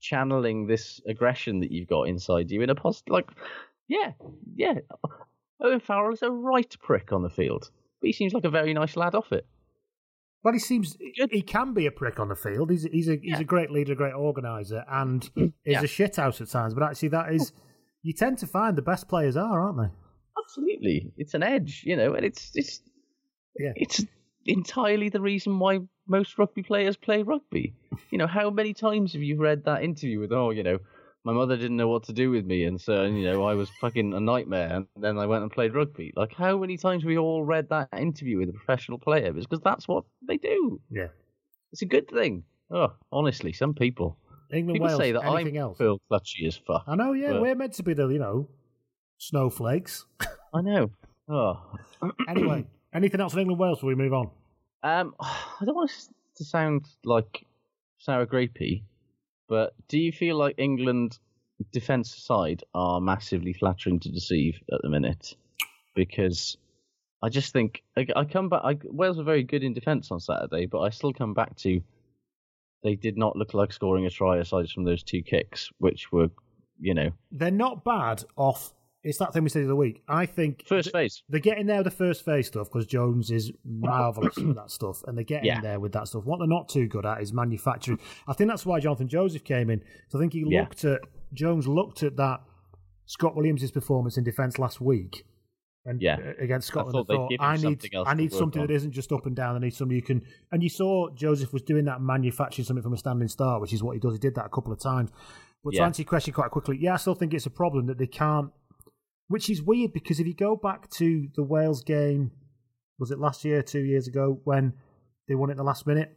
channeling this aggression that you've got inside you in a positive like yeah yeah Owen Farrell is a right prick on the field but he seems like a very nice lad off it Well, he seems he can be a prick on the field. He's he's a he's Yeah. a great leader, a great organizer, and is Yeah. a shithouse at times. But actually, that is you tend to find the best players are, aren't they? absolutely it's an edge you know and it's it's Yeah. it's entirely the reason why most rugby players play rugby. You know, how many times have you read that interview with, oh, you know, my mother didn't know what to do with me, and so, you know, I was fucking a nightmare, and then I went and played rugby. Like, how many times have we all read that interview with a professional player? Because that's what they do. Yeah. It's a good thing. Oh, honestly, some people. England, People Wales, say that anything I'm else? Phil clutchy as fuck. I know. Yeah, but- we're meant to be the you know snowflakes. I know. Oh. anyway, anything else in England, Wales? Before we move on. Um, I don't want to sound like sour grapey, but do you feel like England defence side are massively flattering to deceive at the minute? Because I just think I, I come back. I, Wales were very good in defence on Saturday, but I still come back to they did not look like scoring a try aside from those two kicks, which were you know, They're not bad off. It's that thing we said the other week. I think first phase. they're getting there with the first phase stuff because Jones is marvelous with that stuff, and they're getting Yeah. there with that stuff. What they're not too good at is manufacturing. I think that's why Jonathan Joseph came in. So I think he Yeah. looked at Jones looked at that Scott Williams' performance in defence last week, and Yeah. uh, against I Scotland, thought thought, I need something else I need something on." that isn't just up and down. I need somebody who can. And you saw Joseph was doing that manufacturing something from a standing start, which is what he does. He did that a couple of times. But to Yeah. answer your question quite quickly, yeah, I still think it's a problem that they can't which is weird because if you go back to the Wales game, was it last year, two years ago, when they won it in the last minute?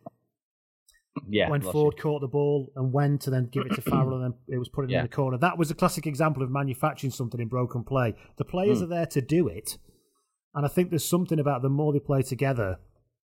Yeah, when Ford caught the ball and went to then give it to Farrell and then it was put in Yeah. the corner. That was a classic example of manufacturing something in broken play. The players Hmm. are there to do it, and I think there's something about the more they play together.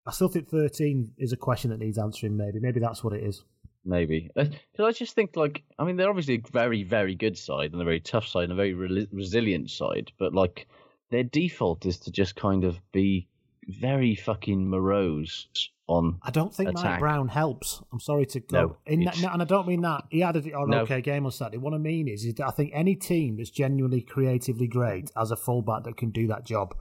I still think 13 is a question that needs answering. Maybe, maybe that's what it is. Maybe. Because I just think, like, I mean, they're obviously a very, very good side and a very tough side and a very re- resilient side, but like, their default is to just kind of be very fucking morose on. I don't think Mike. Brown helps. I'm sorry to go. No, in that, no, and I don't mean that he had an oh, No. okay game on Saturday. What I mean is, is that I think any team that's genuinely creatively great has a fullback that can do that job.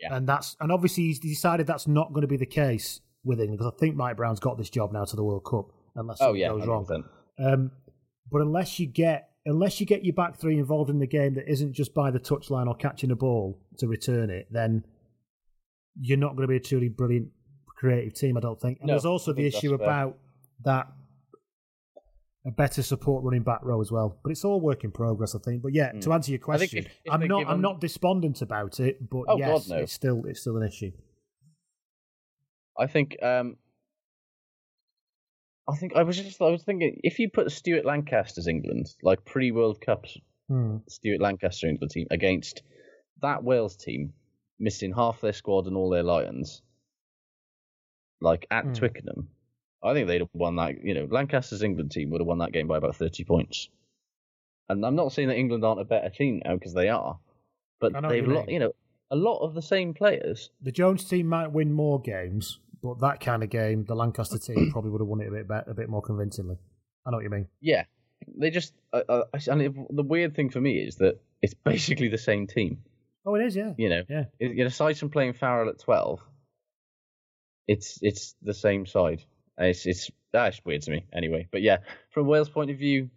Yeah. And that's and obviously he's decided that's not going to be the case with England because I think Mike Brown's got this job now to the World Cup unless Oh yeah, goes 100%. Um, but unless you get unless you get your back three involved in the game that isn't just by the touchline or catching a ball to return it, then you're not going to be a truly brilliant creative team. I don't think. And No, there's also the issue about that a better support running back row as well. But it's all work in progress, I think. But yeah, to answer your question, if- if I'm not give I'm not despondent about it, but Oh, yes, God, no. it's still it's still an issue. I think um I think I was just I was thinking if you put Stuart Lancaster's England, like pre World Cups Hmm. Stuart Lancaster England team against that Wales team, missing half their squad and all their lions, like at Hmm. Twickenham, I think they'd have won that you know, Lancaster's England team would have won that game by about thirty points. And I'm not saying that England aren't a better team now because they are. But I know what they've you lot mean. you know, a lot of the same players. The Jones team might win more games, but that kind of game, the Lancaster team probably would have won it a bit better, a bit more convincingly. I know what you mean. Yeah, they just. Uh, uh, and it, the weird thing for me is that it's basically the same team. Oh, it is, yeah. You know, Yeah. It- you know, aside from playing Farrell at twelve, it's it's the same side. It's it's that's weird to me anyway. But yeah, from Wales' point of view,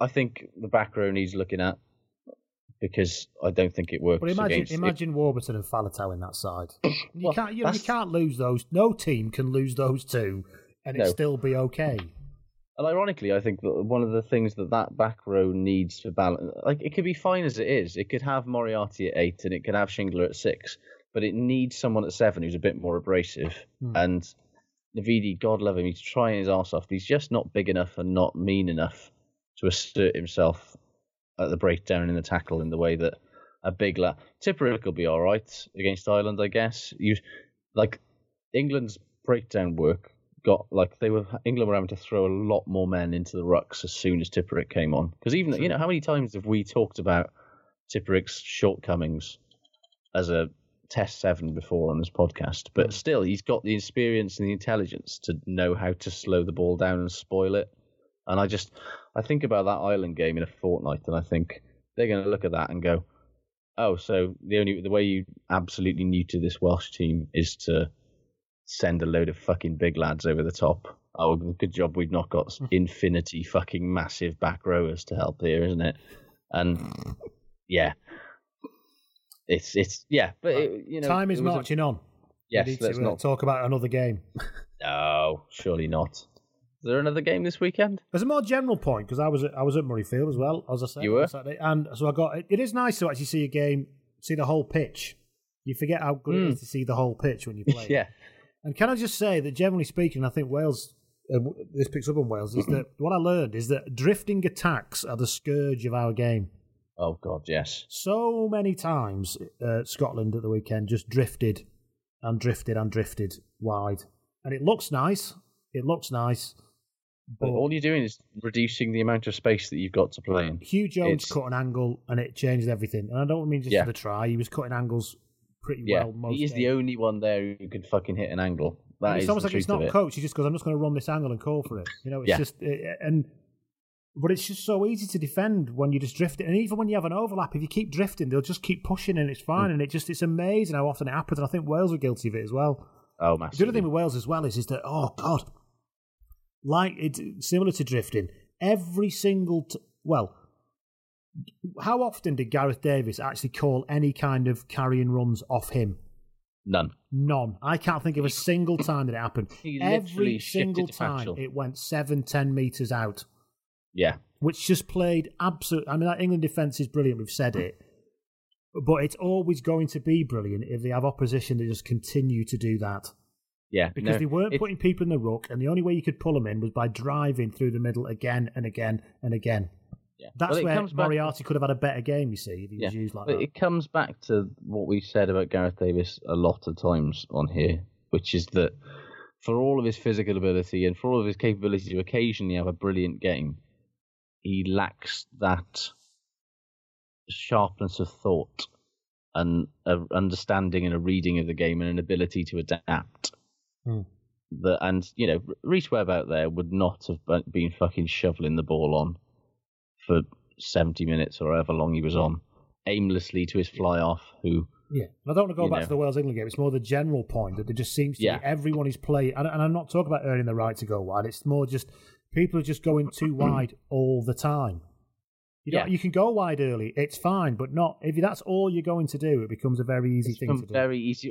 I think the back row needs looking at because I don't think it works But imagine, imagine Warburton and Faletau in that side. You Well, can't, you, know, you can't lose those. No team can lose those two, and it still be okay. And ironically, I think that one of the things that that back row needs to balance, like it could be fine as it is. It could have Moriarty at eight and it could have Shingler at six, but it needs someone at seven who's a bit more abrasive. Hmm. And Navidi, God love him, he's trying his arse off, but he's just not big enough and not mean enough to assert himself at the breakdown in the tackle in the way that a big lad. Tipuric will be all right against Ireland, I guess. You like England's breakdown work got like they were England were having to throw a lot more men into the rucks as soon as Tipuric came on because even you know how many times have we talked about Tipuric's shortcomings as a test seven before on this podcast, but hmm. still he's got the experience and the intelligence to know how to slow the ball down and spoil it. And I just I think about that Ireland game in a fortnight, and I think they're going to look at that and go, "Oh, so the only the way you absolutely new to this Welsh team is to send a load of fucking big lads over the top. Oh, good job we've not got infinity fucking massive back rowers to help here, isn't it? And yeah, it's it's yeah, but it, you know, Time is was a- marching on. Yes, let's to uh, not. talk about another game. No, surely not. Is there another game this weekend? As a more general point, because I was at, I was at Murrayfield as well, as I said, You were? on Saturday, and so I got. It, it is nice to actually see a game, see the whole pitch. You forget how good it Mm. is to see the whole pitch when you play. yeah, And can I just say that generally speaking, I think Wales, uh, this picks up on Wales, is that what I learned is that drifting attacks are the scourge of our game. Oh God, yes. So many times, uh, Scotland at the weekend just drifted and drifted and drifted wide, and it looks nice. It looks nice. But all you're doing is reducing the amount of space that you've got to play in. Huw Jones It's- cut an angle and it changed everything. And I don't mean just Yeah. for the try; he was cutting angles pretty Yeah, well. Most he is the only one there who could fucking hit an angle. That And it's almost like he's not it. coached. He just goes, "I'm just going to run this angle and call for it." You know, it's Yeah. just uh, and But it's just so easy to defend when you just drift it. And even when you have an overlap, if you keep drifting, they'll just keep pushing and it's fine. Mm. And it just it's amazing how often it happens. And I think Wales are guilty of it as well. Oh, The other thing with Wales as well is, is that oh god, like it's similar to drifting. Every single t- well, how often did Gareth Davies actually call any kind of carrying runs off him? None. None. I can't think of a single time that it happened. Every single time it went seven, ten meters out, Yeah. which just played absolute. I mean, that England defense is brilliant. We've said it, but it's always going to be brilliant if they have opposition that just continue to do that. Yeah. because no, they weren't it- putting people in the ruck, and the only way you could pull them in was by driving through the middle again and again and again. Yeah. That's Well, where comes back- Moriarty could have had a better game. You see, if he was used like but that. it comes back to what we said about Gareth Davies a lot of times on here, which is that for all of his physical ability and for all of his capability to occasionally have a brilliant game, he lacks that sharpness of thought and a understanding and a reading of the game and an ability to adapt. Hmm. That and you know, Rhys Webb out there would not have been fucking shoveling the ball on for seventy minutes or however long he was on, aimlessly to his fly off. Who Yeah, and I don't want to go back know. to the Wales England game. It's more the general point that there just seems to Yeah. be everyone is playing, and, and I'm not talking about earning the right to go wide. It's more just people are just going too wide all the time. You know, Yeah. you can go wide early, it's fine, but not if that's all you're going to do. It becomes a very easy it's thing to do. very easy.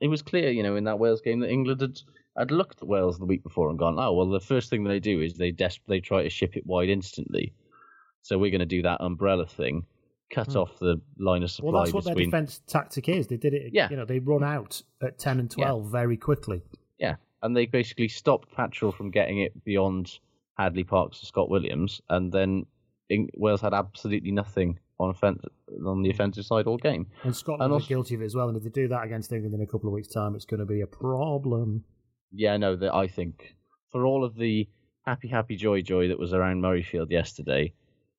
It was clear, you know, in that Wales game that England had had looked at Wales the week before and gone, oh well, the first thing they do is they des- they try to ship it wide instantly. So we're going to do that umbrella thing, cut Hmm. off the line of supply Well, that's what their defense tactic is. They did it. Yeah. you know, they run out at ten and Yeah. twelve very quickly. Yeah, and they basically stopped Patchell from getting it beyond Hadleigh Parkes to Scott Williams, and then Wales had absolutely nothing on offense on the offensive side all game. And Scotland And are guilty of it as well. And if they do that against England in a couple of weeks' time, it's going to be a problem. Yeah, no, that I think for all of the happy, happy, joy, joy that was around Murrayfield yesterday,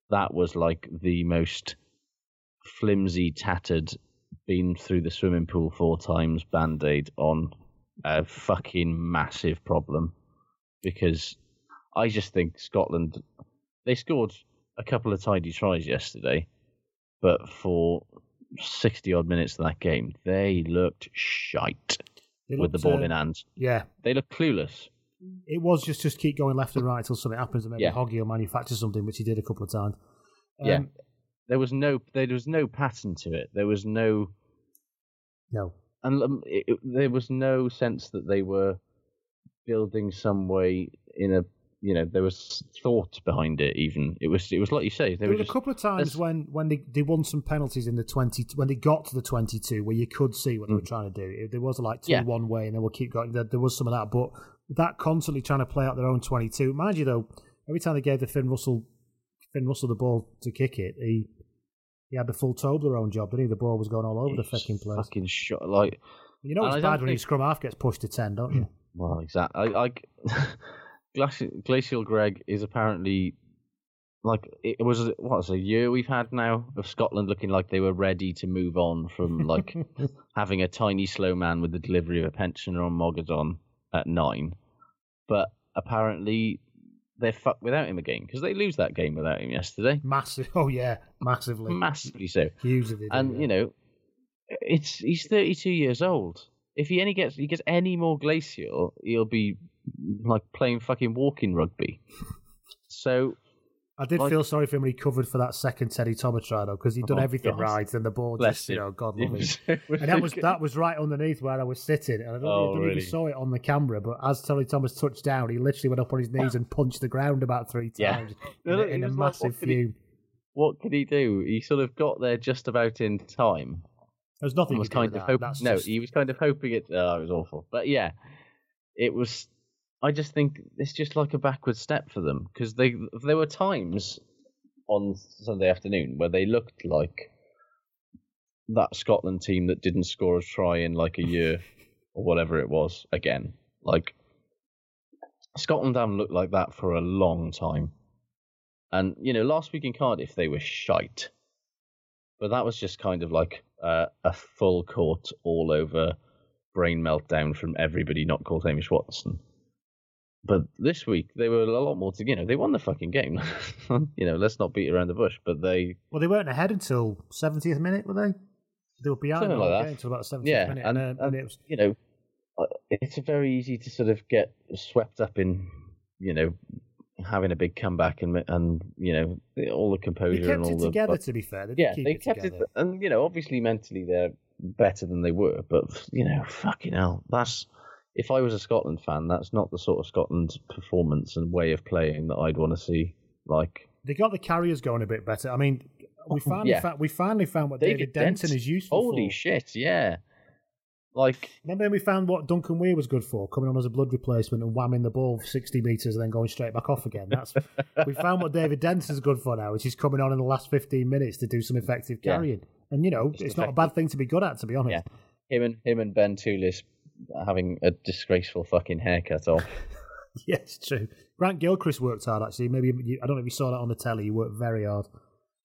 that was like the most flimsy, tattered, been through the swimming pool four times band aid on a fucking massive problem. Because I just think Scotland, they scored a couple of tidy tries yesterday, but for 60 odd minutes of that game, they looked shite They with the ball uh, in hand. Yeah, They look clueless. it was just just keep going left and right until something happens, and maybe Yeah. Hoggy will manufacture something, which he did a couple of times. yeah, Um, there was no there was no pattern to it. There was no No. and um, it- there was no sense that they were building some way in a you know there was thought behind it. Even it was it was like you say There were were just a couple of times when, when they, they won some penalties in the twenty when they got to the twenty two where you could see what they were Mm. trying to do. It- There was like two Yeah. one way, and then we'll keep going. There, there was some of that, but that constantly trying to play out their own twenty two. Mind you, though, every time they gave the Finn Russell Finn Russell the ball to kick it, he he had the full Toblerone job, didn't he? The ball was going all over the fucking place. fucking shot like You know it's bad when your scrum half gets pushed to ten, don't you? Well, exactly. I, I Glacial, Glacial Greg is apparently like it was what's a year we've had now of Scotland looking like they were ready to move on from like having a tiny slow man with the delivery of a pensioner on Mogadon at nine, but apparently they're fucked without him again because they lose that game without him yesterday, Massive. Oh yeah, massively, massively so. hugely. And yeah. you know, it's he's 32 years old. If he any gets he gets any more glacial, he'll be like playing fucking walking rugby. So I did like- feel sorry for him when he covered for that second Teddy Thomas try though, because he'd done Oh, everything God. right, and the ball Bless just, you know, God love him. was- was and that was that was right underneath where I was sitting, and I don't, Oh, I don't know if really? you saw it on the camera, but as Teddy Thomas touched down, he literally went up on his knees and punched the ground about three times No, in, a, in a was like, massive what fume. what could he do? He sort of got there just about in time. There's nothing and was kind of that. hoping. No, just- he was kind of hoping it. Oh, it was awful. But yeah, it was. I just think it's just like a backward step for them because they there were times on Sunday afternoon where they looked like that Scotland team that didn't score a try in like a year or whatever it was again. Like Scotland haven't looked like that for a long time. And you know, last week in Cardiff they were shite, but that was just kind of like uh, a full court all over brain meltdown from everybody not called Hamish Watson. But this week they were a lot more to you know they won the fucking game. you know, let's not beat around the bush, but they Well, they weren't ahead until 70th minute, were they? They were behind Something like that. game until about 70th yeah, minute. and, uh, and, it was, you know, uh, it's very easy to sort of get swept up in you know having a big comeback and and you know all the they composure kept and all it the together, but- to be fair. They did yeah, they it kept together. it, and you know, obviously mentally they're better than they were, but you know, fucking hell, that's if I was a Scotland fan, that's not the sort of Scotland performance and way of playing that I'd want to see. Like, They got the carriers going a bit better. I mean, we oh, finally, Yeah. fa- we finally found what David, Denton is useful for. Holy for. shit, yeah. Like, Remember when we found what Duncan Weir was good for, coming on as a blood replacement and whamming the ball 60 metres and then going straight back off again. That's We found what David Denton's good for now, which is coming on in the last 15 minutes to do some effective Yeah. carrying. And, you know, Just it's not a bad thing to be good at, to be honest. yeah, him and him and Ben Toolis having a disgraceful fucking haircut off. Yeah, it's true. Grant Gilchrist worked hard, actually. Maybe you, I don't know if you saw that on the telly. He worked very hard.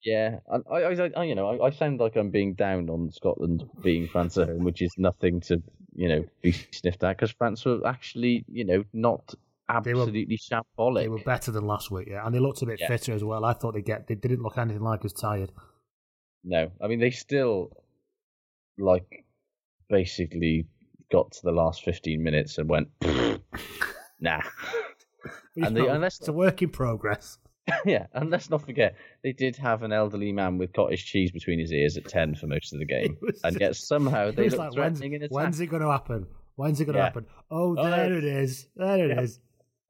Yeah, and I, I, I you know, I, I sound like I'm being down on Scotland being France at home, which is nothing to, you know, be sniffed at because France were actually, you know, not They were- absolutely shambolic. They were better than last week, yeah, and they looked a bit Yeah. fitter as well. I thought they get they didn't look anything like as tired. No, I mean they still, like, basically got to the last 15 minutes and went, nah. And know, unless- it's a work in progress. yeah, and let's not forget they did have an elderly man with cottage cheese between his ears at 10 for most of the game, and yet somehow they looked like, when's, threatening in attack. when's it going to happen? When's it going to Yeah. happen? Oh, Oh, there yeah. it is. There it Yeah. is.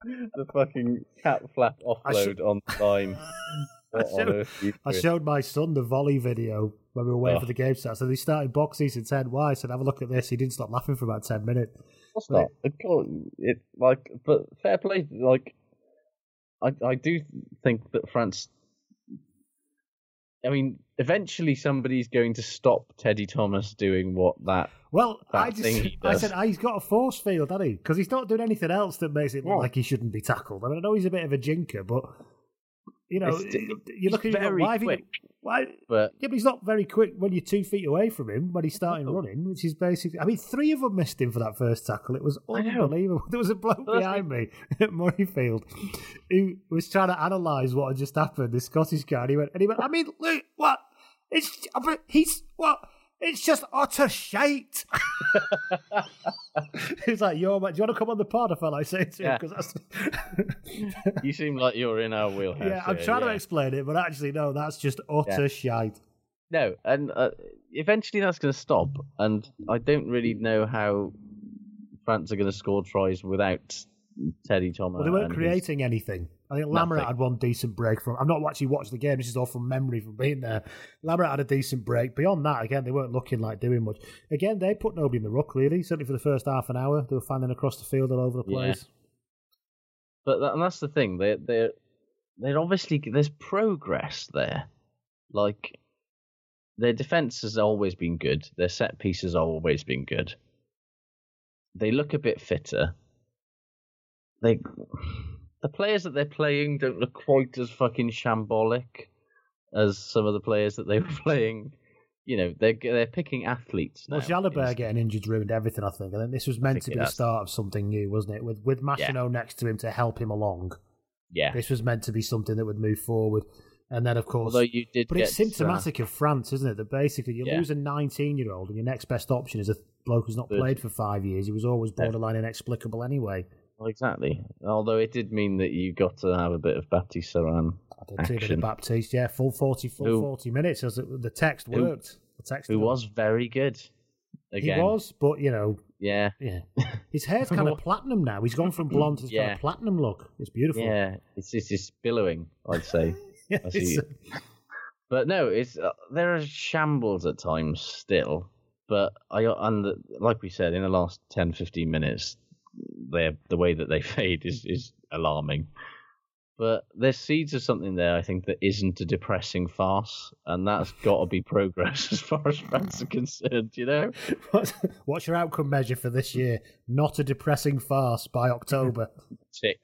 the fucking cat flap offload on time. I showed, earth are you I showed my son the volley video when we were waiting Oh. for the game to start. So they started boxes in 10 Y. I said, have a look at this. He didn't stop laughing for about 10 minutes. What's that? It, like, but fair play. Like, I I do think that France. I mean, eventually somebody's going to stop Teddy Thomas doing what that. Well, that I just I said ah, he's got a force field, hasn't he? Because he's not doing anything else that makes it look like he shouldn't be tackled. I mean, I know he's a bit of a jinker, but you know, It's- you look at him. very Why you, quick. why? But Yeah, but he's not very quick when you're two feet away from him when he's starting running, which is basically. I mean, three of them missed him for that first tackle. It was unbelievable. There was a bloke behind me at Murrayfield who was trying to analyse what had just happened. This Scottish guy, and he went, and he went. I mean, look, what? It's he's what? It's just utter shite. he was like, "Yo, man, do you want to come on the pod?" I felt like saying to him Yeah. because that's. you seem like you're in our wheelhouse. yeah, I'm here, trying to explain it, but actually, no, that's just utter Yeah. shite. No, and uh, eventually that's going to stop, and I don't really know how France are going to score tries without Teddy Thomas. Well, they weren't and his- creating anything. I think Lamerat had one decent break from. I've not actually watched the game. This is all from memory from being there. Lamerat had a decent break. Beyond that, again, they weren't looking like doing much. Again, they put nobody in the ruck really. Certainly for the first half an hour, they were fanning across the field all over the Yeah. place. But that, and that's the thing. They they they're obviously there's progress there. Like their defense has always been good. Their set piece has always been good. They look a bit fitter. They the players that they're playing don't look quite as fucking shambolic as some of the players that they were playing. You know, they're they're picking athletes now. Well, Jalibert getting injured ruined everything. I think. I think this was meant to be the has. start of something new, wasn't it? With with Machenaud next to him to help him along. yeah. This was meant to be something that would move forward. And then, of course, Although you did But it's uh, symptomatic of France, isn't it? That basically you Yeah. lose a 19 year old and your next best option is a bloke who's not played for five years. He was always borderline inexplicable anyway. Well, exactly. Although it did mean that you got to have a bit of Baptiste Serin I did see action, Baptiste, yeah, full 40, full Who- 40 minutes as it, the text Who- worked. The text who worked. was very good. Again, He was, but you know, yeah, yeah. His hair's kind of platinum now. He's gone from blonde to this kind of platinum look. It's beautiful. yeah. It's it's just billowing, I'd say. Yeah, it's- But no, it's uh, there are shambles at times still. But I and like we said in the last 10, 15 minutes, they the way that they fade is is alarming. But there's seeds of something there, I think, that isn't a depressing farce, and that's got to be progress as far as fans are concerned. You know, What's, what's your outcome measure for this year? Not a depressing farce by October. tick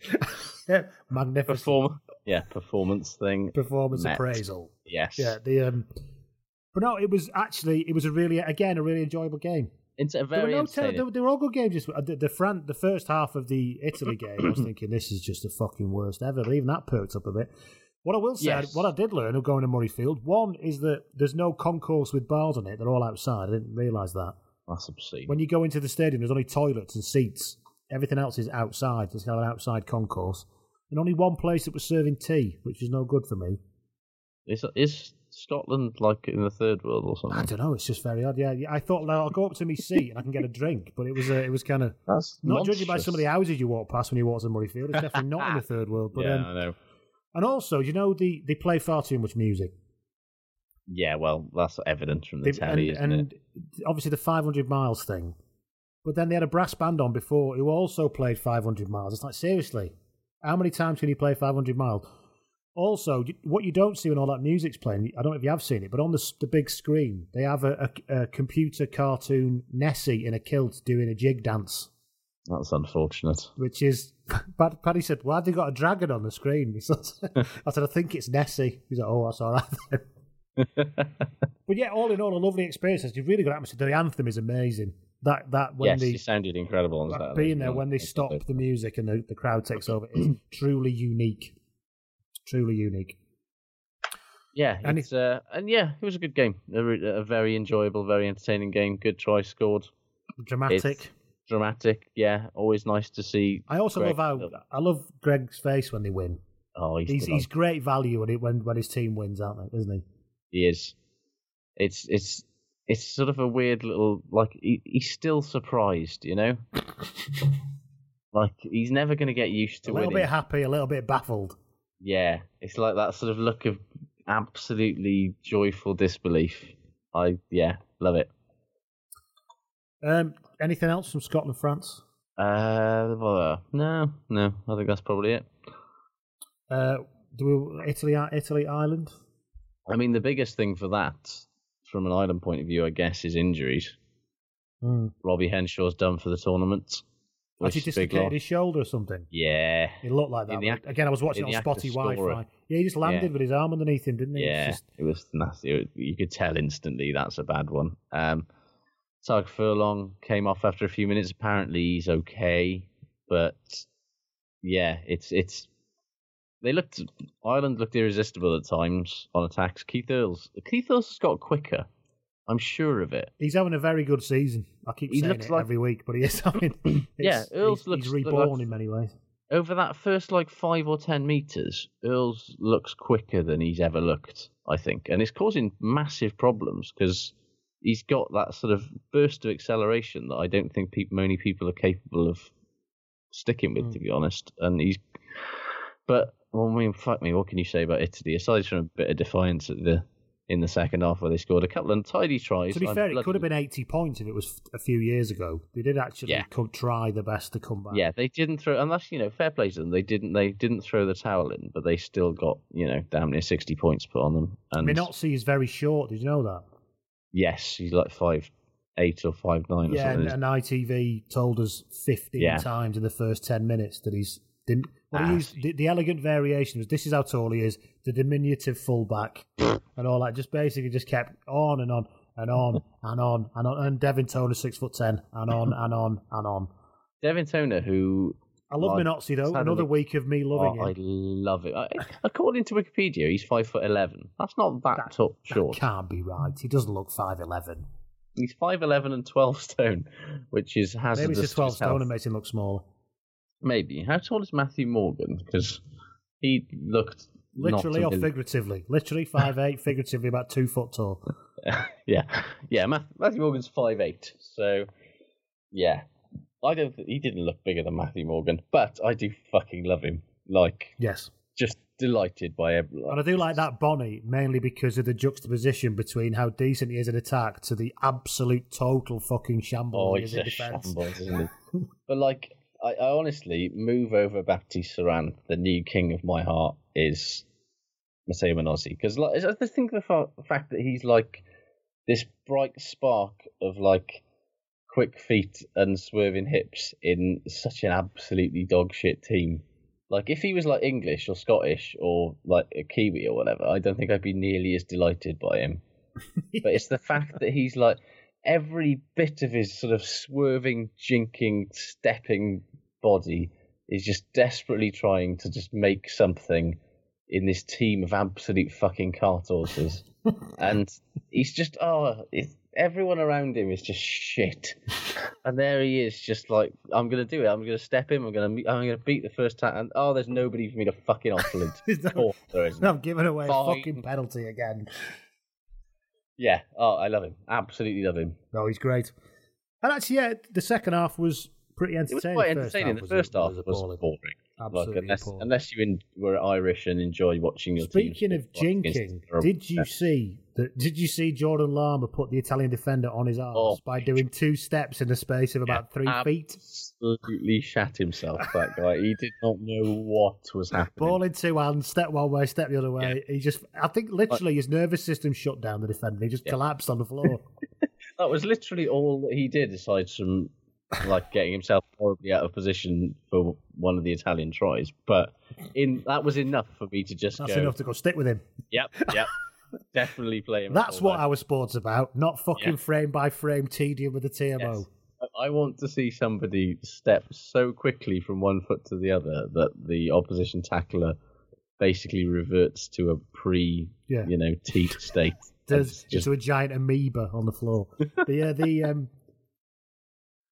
yeah, magnificent perform, yeah, performance thing, performance met. appraisal. Yes, Yeah, the um, but no, it was actually it was a really again a really enjoyable game. It's a There were, very no ter- there, there were all good games. This, uh, the, the, Fran- the first half of the Italy game, I was thinking this is just the fucking worst ever. But even that perked up a bit. What I will say, Yes. what I did learn of going to Murrayfield, one is that there's no concourse with bars on it. They're all outside. I didn't realise that. That's obscene. When you go into the stadium, there's only toilets and seats. Everything else is outside. It's kind of an outside concourse. And only one place that was serving tea, which is no good for me. Is is Scotland like in the third world or something? I don't know. It's just very odd. Yeah, I thought well, I'll go up to my seat and I can get a drink, but it was uh, it was kind of That's not judging by some of the houses you walk past when you walk to Murrayfield. It's definitely not in the third world. But yeah, um, I know. and also, you know, they they play far too much music. Yeah, well, that's evident from the They- telly, and, isn't and it? obviously the 500 miles thing. But then they had a brass band on before who also played 500 miles. It's like seriously, how many times can you play 500 miles? Also, what you don't see when all that music's playing, I don't know if you have seen it, but on the the big screen they have a, a, a computer cartoon Nessie in a kilt doing a jig dance, That's unfortunate. which is. Pad- Paddy said, "Why have they got a dragon on the screen?" He said, I said, "I think it's Nessie." He's like, "Oh, that's all right." then." But yeah, all in all, a lovely experience. It's really good atmosphere. The anthem is amazing. That that when yes, the you sounded incredible on that Saturday. being there when they stop the music and the, the crowd takes over is truly unique. Truly unique. Yeah, And it's, uh, and yeah, it was a good game. A, a very enjoyable, very entertaining game. Good try scored. Dramatic. It's dramatic. Yeah, always nice to see. I also Greg- love how I love Greg's face when they win. Oh, he's, He's, he's great value when, it, when when his team wins, aren't they? Isn't he? He is. It's it's it's sort of a weird little like he, he's still surprised, you know. like he's never going to get used to it. a little winning. bit happy, a little bit baffled. Yeah, it's like that sort of look of absolutely joyful disbelief. I yeah, love it. Um, anything else from Scotland, France? Uh, well, no, no, I think that's probably it. Uh, do we, Italy, Italy, Ireland. I mean, the biggest thing for that, from an Ireland point of view, I guess, is injuries. Hmm. Robbie Henshaw's done for the tournament. Has he dislocated his shoulder or something? Yeah. It looked like that. In the but act- Again, I was watching it on spotty Wi-Fi. Yeah, he just landed Yeah. with his arm underneath him, didn't he? Yeah, just- it was nasty. It- You could tell instantly that's a bad one. Um, Tadhg Furlong came off after a few minutes. Apparently he's okay, but yeah, it's it's. They looked Ireland looked irresistible at times on attacks. Keith Earls Keith Earls has got quicker. I'm sure of it. He's having a very good season. I keep He saying looks it like- every week, but he is having. Yeah, Earls he's, looks he's reborn in many ways. Over that first like five or ten meters, Earls looks quicker than he's ever looked. I think, and it's causing massive problems because he's got that sort of burst of acceleration that I don't think many people are capable of sticking with, hmm. to be honest. And he's, but well, I mean, fuck me, what can you say about Italy aside from a bit of defiance at the in the second half where they scored a couple of tidy tries? To be I'm fair, it could have been 80 points if it was a few years ago. They did actually Yeah. try the best to come back. Yeah, they didn't throw, and that's you know fair play to them. They didn't they didn't throw the towel in, but they still got you know damn near sixty points put on them. And Minozzi is very short. Did you know that? yes, he's like five eight or five nine Yeah, and, and ITV told us 15 Yeah. times in the first 10 minutes that he's didn't. He Ah. used, the, the elegant variation was this is how tall he is, the diminutive fullback, and all that. Just basically just kept on and on and on and on and on. And Devin Toner, six foot ten, and on and on and on. Devin Toner, who I love like, Minozzi though. Another week of me loving oh, I love it. I, according to Wikipedia, he's five foot eleven. That's not that, top short. Can't be right. He doesn't look five eleven. He's five eleven and twelve stone, which is hazardous. Maybe it's a twelve stone and makes him look smaller. Maybe. How tall is Matthew Morgan? Because he looked Literally or figuratively. Literally five eight, figuratively about two foot tall. yeah, yeah. Matthew Morgan's five eight, so yeah. I don't. He didn't look bigger than Matthew Morgan, but I do fucking love him. Like, Yes. just delighted by him. And I do like that Bonnie mainly because of the juxtaposition between how decent he is in attack to the absolute total fucking shambles Oh, he is in a defence. shambles, but like, I, I honestly move over Baptiste Serin, the new king of my heart, is Matteo Minozzi because like I just think of the fa- fact that he's like this bright spark of like quick feet and swerving hips in such an absolutely dog shit team. Like if he was like English or Scottish or like a Kiwi or whatever, I don't think I'd be nearly as delighted by him. but it's the fact that he's like every bit of his sort of swerving, jinking, stepping body is just desperately trying to just make something in this team of absolute fucking cart horses. and he's just, oh, everyone around him is just shit. And there he is, just like, I'm going to do it. I'm going to step in. I'm going to I'm to beat the first time. And oh, there's nobody for me to fucking offload. Of course there isn't. I'm giving away a fucking penalty again. Yeah. Oh, I love him. Absolutely love him. No, he's great. And actually, yeah, the second half was pretty It was quite entertaining. The first half was appalling. boring. Absolutely like, unless, appalling. unless you in, were Irish and enjoy watching your team Speaking of jinking, did you see that? Did you see Jordan Larmour put the Italian defender on his arse Oh, by doing two steps in the space of about three feet? Absolutely shat himself. That guy. He did not know what was happening. Ball in two hands, step one way, step the other way. He just, I think, literally, his nervous system shut down. The defender, he just collapsed on the floor. That was literally all that he did, aside from like getting himself horribly out of position for one of the Italian tries. But in that was enough for me to just That's go. enough to go stick with him. Yep, yep. Definitely play him. That's what our sport's about, not fucking Yeah. frame by frame tedium with the TMO. I want to see somebody step so quickly from one foot to the other that the opposition tackler basically reverts to a pre, Yeah. you know, teeth state. It's just into a giant amoeba on the floor. but yeah, the um,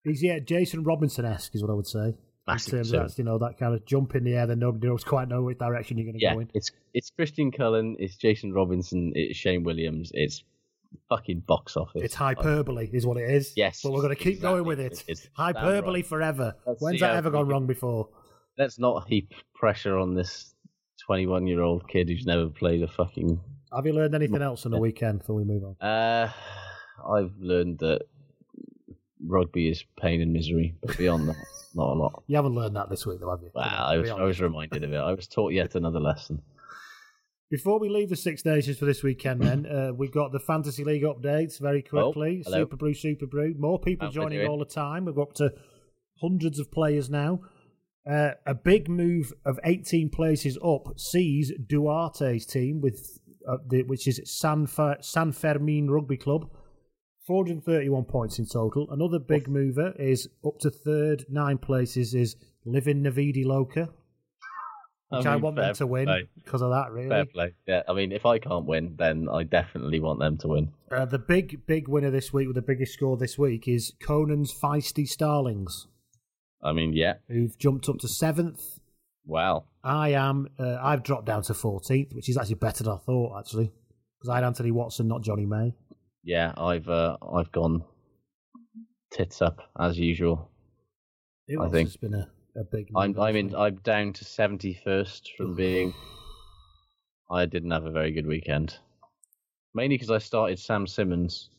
he's yeah Jason Robinson esque is what I would say. Massive in terms so. of that, you know, that kind of jump in the air that nobody knows quite know which direction you're going to yeah, go in. it's it's Christian Cullen, it's Jason Robinson, it's Shane Williams, it's fucking box office. It's hyperbole, is what it is. Yes, but we're going to keep going with it. It's hyperbole forever. Let's When's that ever gone can- wrong before? Let's not heap pressure on this 21 year old kid who's never played a fucking. Have you learned anything else on the weekend before we move on? Uh, I've learned that rugby is pain and misery, but beyond that, not a lot. You haven't learned that this week, though, have you? Wow, I was I was reminded of it. I was taught yet another lesson. Before we leave the Six Nations for this weekend, then uh, we've got the Fantasy League updates very quickly. Oh. Super Brew, Super Brew. More people How joining all the time. We've got up to hundreds of players now. Uh, a big move of 18 places up sees Duarte's team, with uh, the, which is San, Fer- San Fermin Rugby Club, 431 points in total. Another big mover is up to third, nine places, is Living Navidi Loca, which I, mean, want them to win play. because of that, really. Fair play. Yeah, I mean, if I can't win, then I definitely want them to win. Uh, the big, big winner this week with the biggest score this week is Conan's Feisty Starlings, I mean, yeah. who've jumped up to seventh. Wow. I am. Uh, I've dropped down to fourteenth, which is actually better than I thought, actually, because I had Anthony Watson, not Jonny May. Yeah, I've uh, I've gone tits up as usual. Who I think it's been a, a big. I'm I'm in? I'm down to seventy first from being. I didn't have a very good weekend, mainly because I started Sam Simmonds.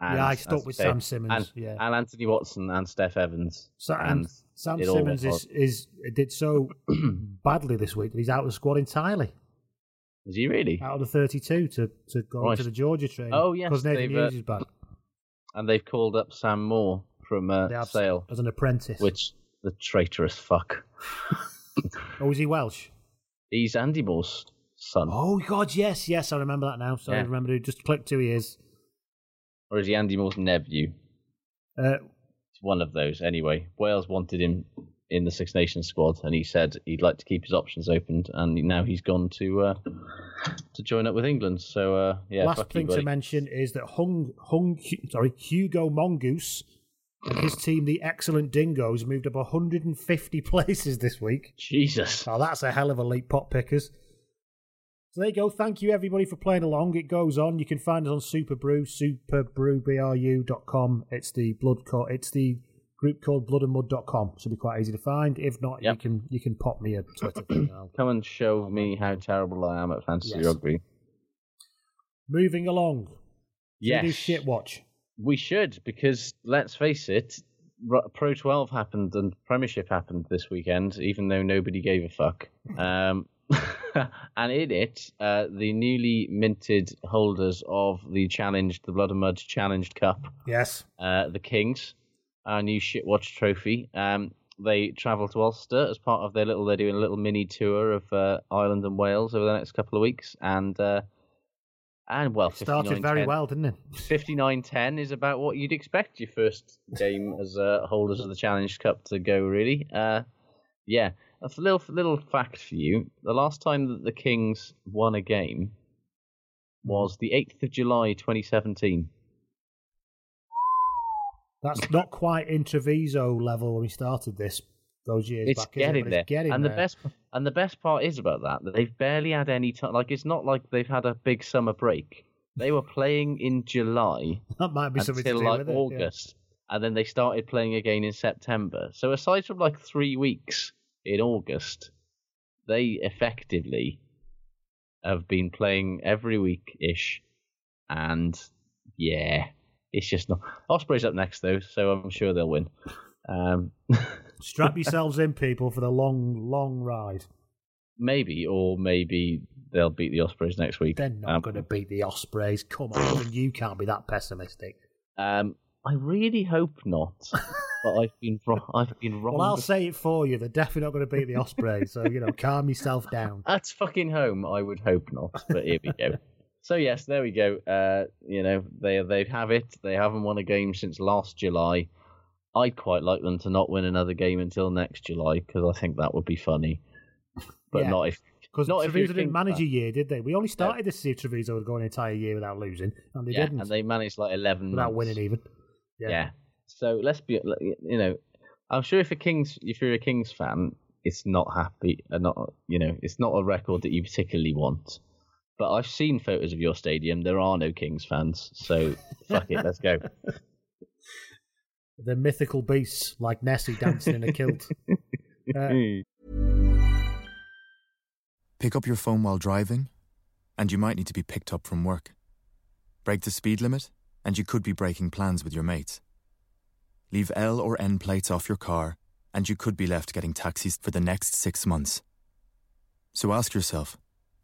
And, Yeah, I as with Sam Simmonds, and, yeah. and Anthony Watson and Steff Evans. So, and Sam it Simmonds is, is did so badly this week that he's out of the squad entirely. Is he really? Out of the thirty-two to to go Right. into the Georgia training. Oh, yes, because Nathan they've, uh, is back. And they've called up Sam Moore from uh, Sale, as an apprentice. which the traitorous fuck. Oh, is he Welsh? He's Andy Moore's son, Oh God, yes, yes, I remember that now. Sorry, I remember who just clicked who he is. or is he Andy Moore's nephew? Uh, It's one of those. Anyway, Wales wanted him in the Six Nations squad, and he said he'd like to keep his options open. And now he's gone to uh, to join up with England. So uh, yeah, last thing to mention is that Hung Hung sorry Hugo Mongoose and his team, the excellent Dingoes, moved up 150 places this week. Jesus. Oh, that's a hell of a leap, pot pickers. So there you go. Thank you everybody for playing along. It goes on. You can find us on Super Superbrew, superbrewbru.com. It's the blood co- It's the group called bloodandmud.com. Should be quite easy to find. If not, you can you can pop me a Twitter thing. I'll- Come and show me how terrible I am at fantasy Yes. rugby. Moving along. Should we do Yes. shit watch. We should, because let's face it, Pro 12 happened and Premiership happened this weekend, even though nobody gave a fuck. Um, and in it, uh, the newly minted holders of the challenge, the Blood and Mud Challenged Cup, Yes. uh, the Kings, our new Shitwatch trophy. Um, they travel to Ulster as part of their little. They're doing a little mini tour of uh, Ireland and Wales over the next couple of weeks, and uh, And well, Started very 59-10 well, didn't it? 59-10 is about what you'd expect your first game as uh, holders of the Challenge Cup to go. Really, uh, yeah. A little little fact for you: the last time that the Kings won a game was the eighth of July, 2017. That's not quite in Treviso level when we started this those years It's back. is it? getting there, It's getting and there. the best and the best part is about that that they've barely had any time. Like it's not like they've had a big summer break. They were playing in July that might be something to until do like with it. yeah. August, and then they started playing again in September. So aside from like three weeks in August, they effectively have been playing every week ish, and yeah, it's just not. Osprey's up next though, so I'm sure they'll win. Um, Strap yourselves in, people, for the long, long ride. maybe, or maybe they'll beat the Ospreys next week. They're not Um, going to beat the Ospreys. Come on, you can't be that pessimistic. Um, I really hope not, but I've been wrong. I've been wrong. Well, I'll say it for you. They're definitely not going to beat the Ospreys. so you know, calm yourself down. That's fucking home, I would hope not, but here we go. So yes, there we go. Uh, you know, they they have it. They haven't won a game since last July. I'd quite like them to not win another game until next July because I think that would be funny. But Yeah. not if Because not if Treviso you're didn't manage a year, did they? We only started to see if Treviso would go an entire year without losing, and they yeah, didn't. and they managed like eleven without months. winning even. Yeah. So let's be, you know, I'm sure if a Kings, if you're a Kings fan, it's not happy, and not, you know, it's not a record that you particularly want. But I've seen photos of your stadium. There are no Kings fans, so fuck it, let's go. The mythical beasts like Nessie dancing in a kilt. Uh, Pick up your phone while driving, and you might need to be picked up from work. Break the speed limit, and you could be breaking plans with your mates. Leave L or N plates off your car, and you could be left getting taxis for the next six months. So ask yourself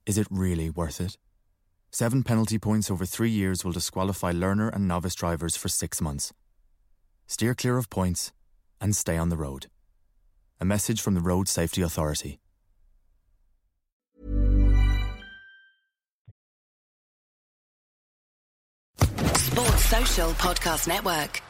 is it really worth it? Seven penalty points over three years will disqualify learner and novice drivers for six months. Steer clear of points and stay on the road. A message from the Road Safety Authority. Sports Social Podcast Network.